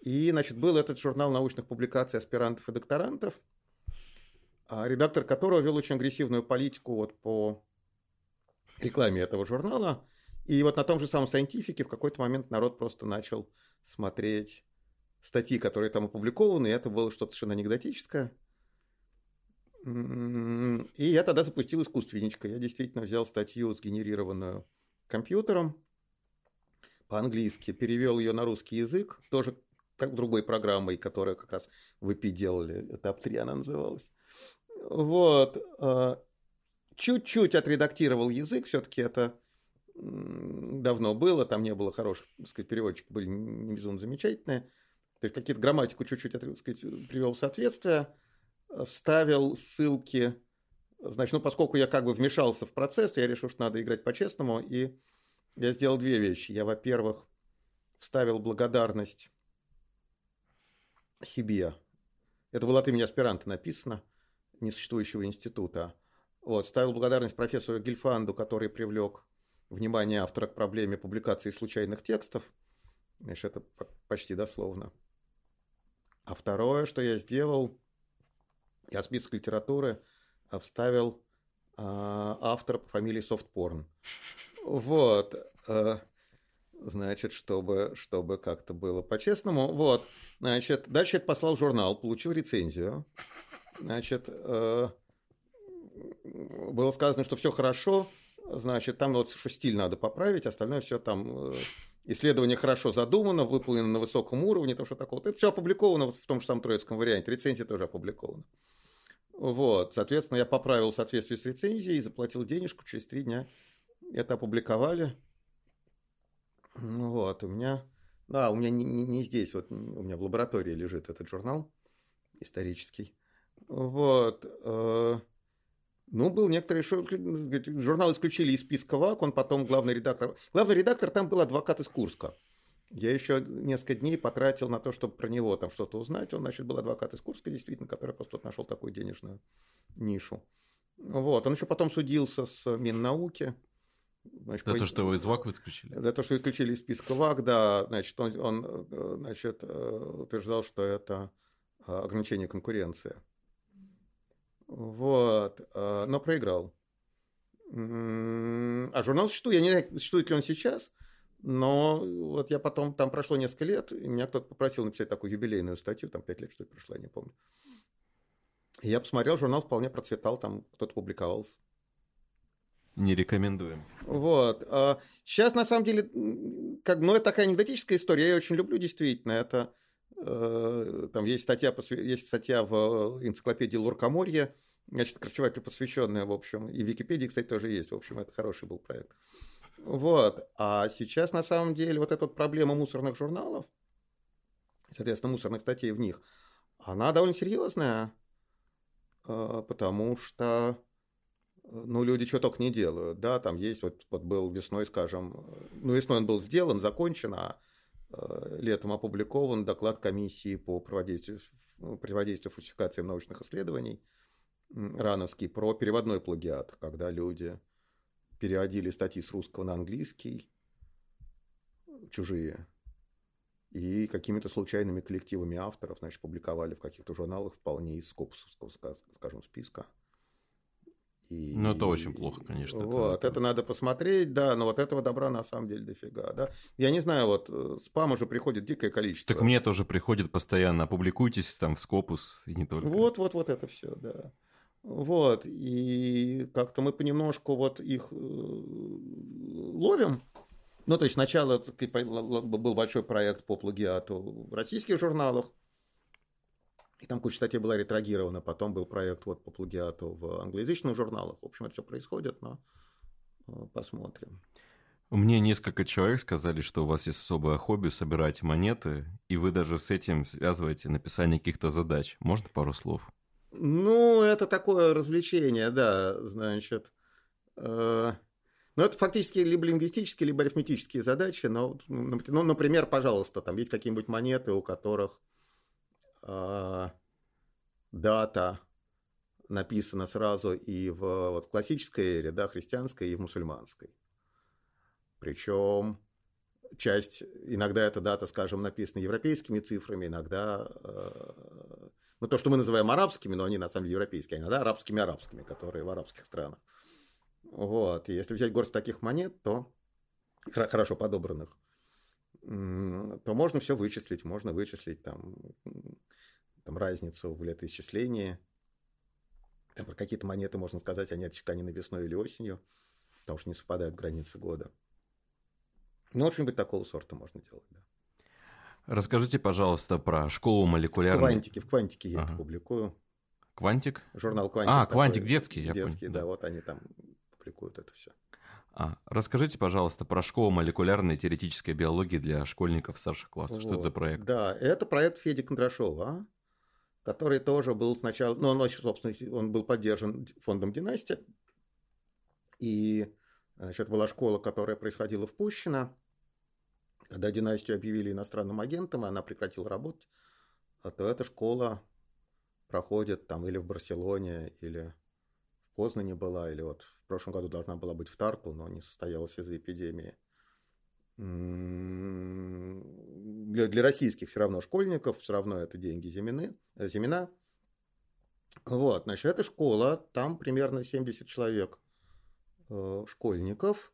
B: И, значит, был этот журнал научных публикаций аспирантов и докторантов, а редактор которого вел очень агрессивную политику вот по рекламе этого журнала. И вот на том же самом Scientific в какой-то момент народ просто начал смотреть статьи, которые там опубликованы, и это было что-то совершенно анекдотическое – И я тогда запустил искусственничка. Я действительно взял статью, сгенерированную компьютером по-английски, перевел ее на русский язык, тоже как другой программой, которая как раз в IP делали, этап 3 она называлась. Вот. Э, чуть-чуть отредактировал язык, все-таки это давно было, там не было хороших, так сказать, переводчики были не безумно замечательные. То есть какие-то грамматику чуть-чуть, так сказать, привел в соответствие, вставил ссылки. Значит, ну, поскольку я как бы вмешался в процесс, то я решил, что надо играть по-честному, и я сделал две вещи. Я, во-первых, вставил благодарность себе. Это было от имени аспиранта написано, несуществующего института. Вот, ставил благодарность профессору Гильфанду, который привлек внимание автора к проблеме публикации случайных текстов. Знаешь, это почти дословно. А второе, что я сделал, я список литературы вставил э, автора по фамилии Софтпорн. Вот. Э, значит, чтобы, чтобы как-то было по-честному. Вот. Значит, дальше я это послал журнал, получил рецензию. Значит, э, было сказано, что все хорошо, значит, там вот что стиль надо поправить, остальное все там э, исследование хорошо задумано, выполнено на высоком уровне, то что такое. Это все опубликовано в том же самом троицком варианте, рецензия тоже опубликована. Вот, соответственно, я поправил в соответствии с рецензией, заплатил денежку, через три дня это опубликовали. Вот, у меня, да, у меня не, не, не здесь, вот у меня в лаборатории лежит этот журнал исторический. Вот, э, ну, был некоторый журнал исключили из списка ВАК, он потом главный редактор. Главный редактор там был адвокат из Курска. Я еще несколько дней потратил на то, чтобы про него там что-то узнать. Он, значит, был адвокат из Курска, действительно, который просто вот нашел такую денежную нишу. Вот. Он еще потом судился с Миннауки.
A: Значит, за по... то, что его из ВАК исключили?
B: За то, что исключили из списка ВАК, да. Значит, он, он значит, утверждал, что это ограничение конкуренции. Вот, но проиграл. А журнал существует, я не знаю, существует ли он сейчас, но вот я потом, там прошло несколько лет, и меня кто-то попросил написать такую юбилейную статью, там пять лет, что ли, прошло, я не помню. И я посмотрел, журнал вполне процветал, там кто-то публиковался.
A: Не рекомендуем.
B: Вот. Сейчас, а на самом деле, как, ну, это такая анекдотическая история, я ее очень люблю, действительно. Это Э, там есть статья, есть статья в энциклопедии Луркоморья, значит, корчеватель посвященная, в общем, и в Википедии, кстати, тоже есть, в общем, это хороший был проект. Вот, а сейчас, на самом деле, вот эта проблема мусорных журналов, соответственно, мусорных статей в них, она довольно серьезная, э, потому что, ну, люди что только не делают, да, там есть, вот, вот был весной, скажем, ну, весной он был сделан, закончен, а Э, летом опубликован доклад комиссии по противодействию, ну, фальсификациям научных исследований Рановский про переводной плагиат, когда люди переводили статьи с русского на английский, чужие, и какими-то случайными коллективами авторов, значит, публиковали в каких-то журналах вполне из скопусовского, скажем, списка.
A: И, ну, это очень плохо, конечно.
B: Вот, это, это надо посмотреть, да, но вот этого добра на самом деле дофига, да. Я не знаю, вот э, спам уже приходит дикое количество.
A: Так мне тоже приходит постоянно, опубликуйтесь там в Скопус и не только.
B: Вот, вот, вот это все, да. Вот, и как-то мы понемножку вот их э, ловим. Ну, то есть сначала был большой проект по плагиату в российских журналах, и там куча статей была ретрагирована, потом был проект вот по плагиату в англоязычных журналах. В общем, это все происходит, но э, посмотрим.
A: Мне несколько человек сказали, что у вас есть особое хобби собирать монеты, и вы даже с этим связываете написание каких-то задач. Можно пару слов?
B: Ну, это такое развлечение, да, значит. Э, ну, это фактически либо лингвистические, либо арифметические задачи. Но, ну, например, пожалуйста, там есть какие-нибудь монеты, у которых а, дата написана сразу и в вот, классической эре, да, христианской, и в мусульманской. Причем часть, иногда эта дата, скажем, написана европейскими цифрами, иногда, э, ну, то, что мы называем арабскими, но они на самом деле европейские, а иногда арабскими-арабскими, которые в арабских странах. Вот, и если взять горсть таких монет, то хорошо подобранных, то можно все вычислить, можно вычислить там, там разницу в летоисчислении Там про какие-то монеты можно сказать, они отчеканены весной или осенью, потому что не совпадают границы года. Ну, быть такого сорта можно делать, да.
A: Расскажите, пожалуйста, про школу молекулярной...
B: В Квантике, в Квантике я ага. это публикую.
A: Квантик?
B: Журнал Квантик.
A: А, Квантик детский,
B: я Детский, понял. да, вот они там публикуют это все.
A: А, расскажите, пожалуйста, про школу молекулярной теоретической биологии для школьников старших классов. Вот. Что это за проект?
B: Да, это проект Феди Кондрашова, который тоже был сначала, ну, он, собственно, он был поддержан фондом «Династия», и значит, была школа, которая происходила в Пущино, когда «Династию» объявили иностранным агентом, и она прекратила работать, то эта школа проходит там или в Барселоне, или в Познане была, или вот в прошлом году должна была быть в Тарту, но не состоялась из-за эпидемии. Для, для российских все равно школьников, все равно это деньги Зимины, Зимина. Вот, значит, эта школа, там примерно 70 человек э, школьников,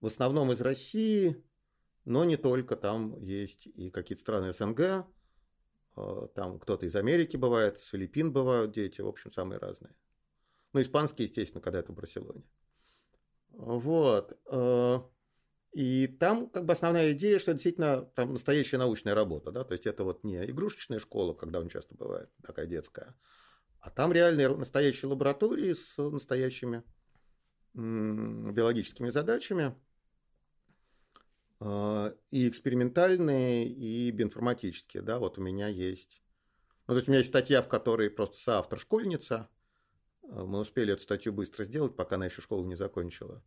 B: в основном из России, но не только, там есть и какие-то страны СНГ, э, там кто-то из Америки бывает, с Филиппин бывают дети, в общем, самые разные. Ну, испанский, естественно, когда это в Барселоне. Вот. Э, и там как бы основная идея, что действительно там настоящая научная работа, да, то есть это вот не игрушечная школа, когда он часто бывает, такая детская, а там реальные настоящие лаборатории с настоящими биологическими задачами, а, и экспериментальные, и биинформатические, да, вот у меня есть. Ну, то есть у меня есть статья, в которой просто соавтор школьница, а, мы успели эту статью быстро сделать, пока она еще школу не закончила.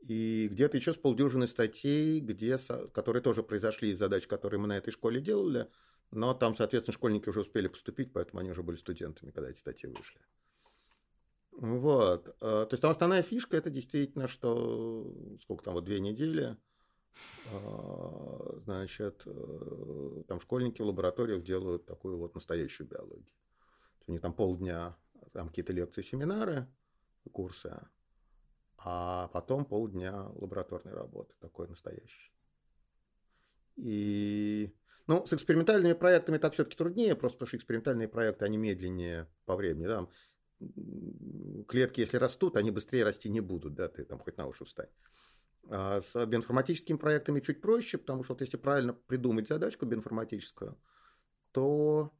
B: И где-то еще с полдюжины статей, где, которые тоже произошли из задач, которые мы на этой школе делали, но там, соответственно, школьники уже успели поступить, поэтому они уже были студентами, когда эти статьи вышли. Вот. А, то есть там основная фишка это действительно, что сколько там, вот две недели, значит, э, там школьники в лабораториях делают такую вот настоящую биологию. У них там полдня, там какие-то лекции, семинары, курсы, а потом полдня лабораторной работы, такой настоящий. И ну, с экспериментальными проектами так все-таки труднее, просто потому что экспериментальные проекты, они медленнее по времени. Да? Клетки, если растут, они быстрее расти не будут, да, ты там хоть на уши встань. А с биоинформатическими проектами чуть проще, потому что вот если правильно придумать задачку биоинформатическую, то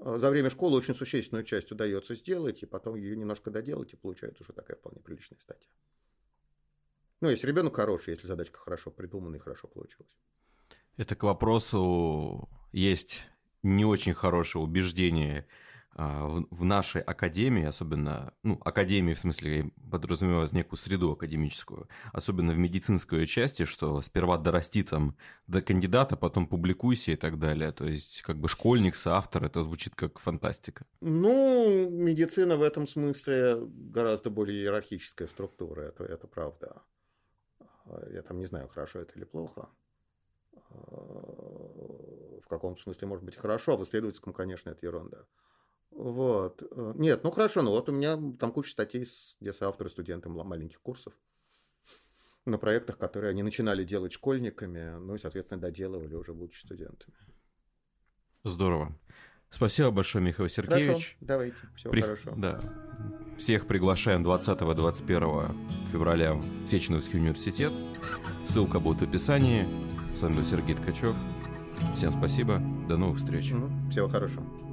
B: а, за время школы очень существенную часть удается сделать, и потом ее немножко доделать, и получается уже такая вполне приличная статья. Ну, если ребенок хороший, если задачка хорошо придумана и хорошо получилась.
A: Это к вопросу есть не очень хорошее убеждение в нашей академии, особенно, ну, академии в смысле подразумевает некую среду академическую, особенно в медицинской части, что сперва дорасти там до кандидата, потом публикуйся и так далее. То есть, как бы школьник, соавтор, это звучит как фантастика.
B: Ну, медицина в этом смысле гораздо более иерархическая структура, это, это правда. Я там не знаю, хорошо это или плохо. В каком-то смысле может быть хорошо, а в исследовательском, конечно, это ерунда. Вот. Нет, ну хорошо, ну вот у меня там куча статей, где соавторы студенты маленьких курсов на проектах, которые они начинали делать школьниками, ну и, соответственно, доделывали уже будучи студентами.
A: Здорово. Спасибо большое, Михаил Сергеевич.
B: Хорошо, давайте, всего При... хорошего.
A: Да. Всех приглашаем 20-21 февраля в Сеченовский университет. Ссылка будет в описании. С вами был Сергей Ткачев. Всем спасибо. До новых встреч.
B: Угу. Всего хорошего.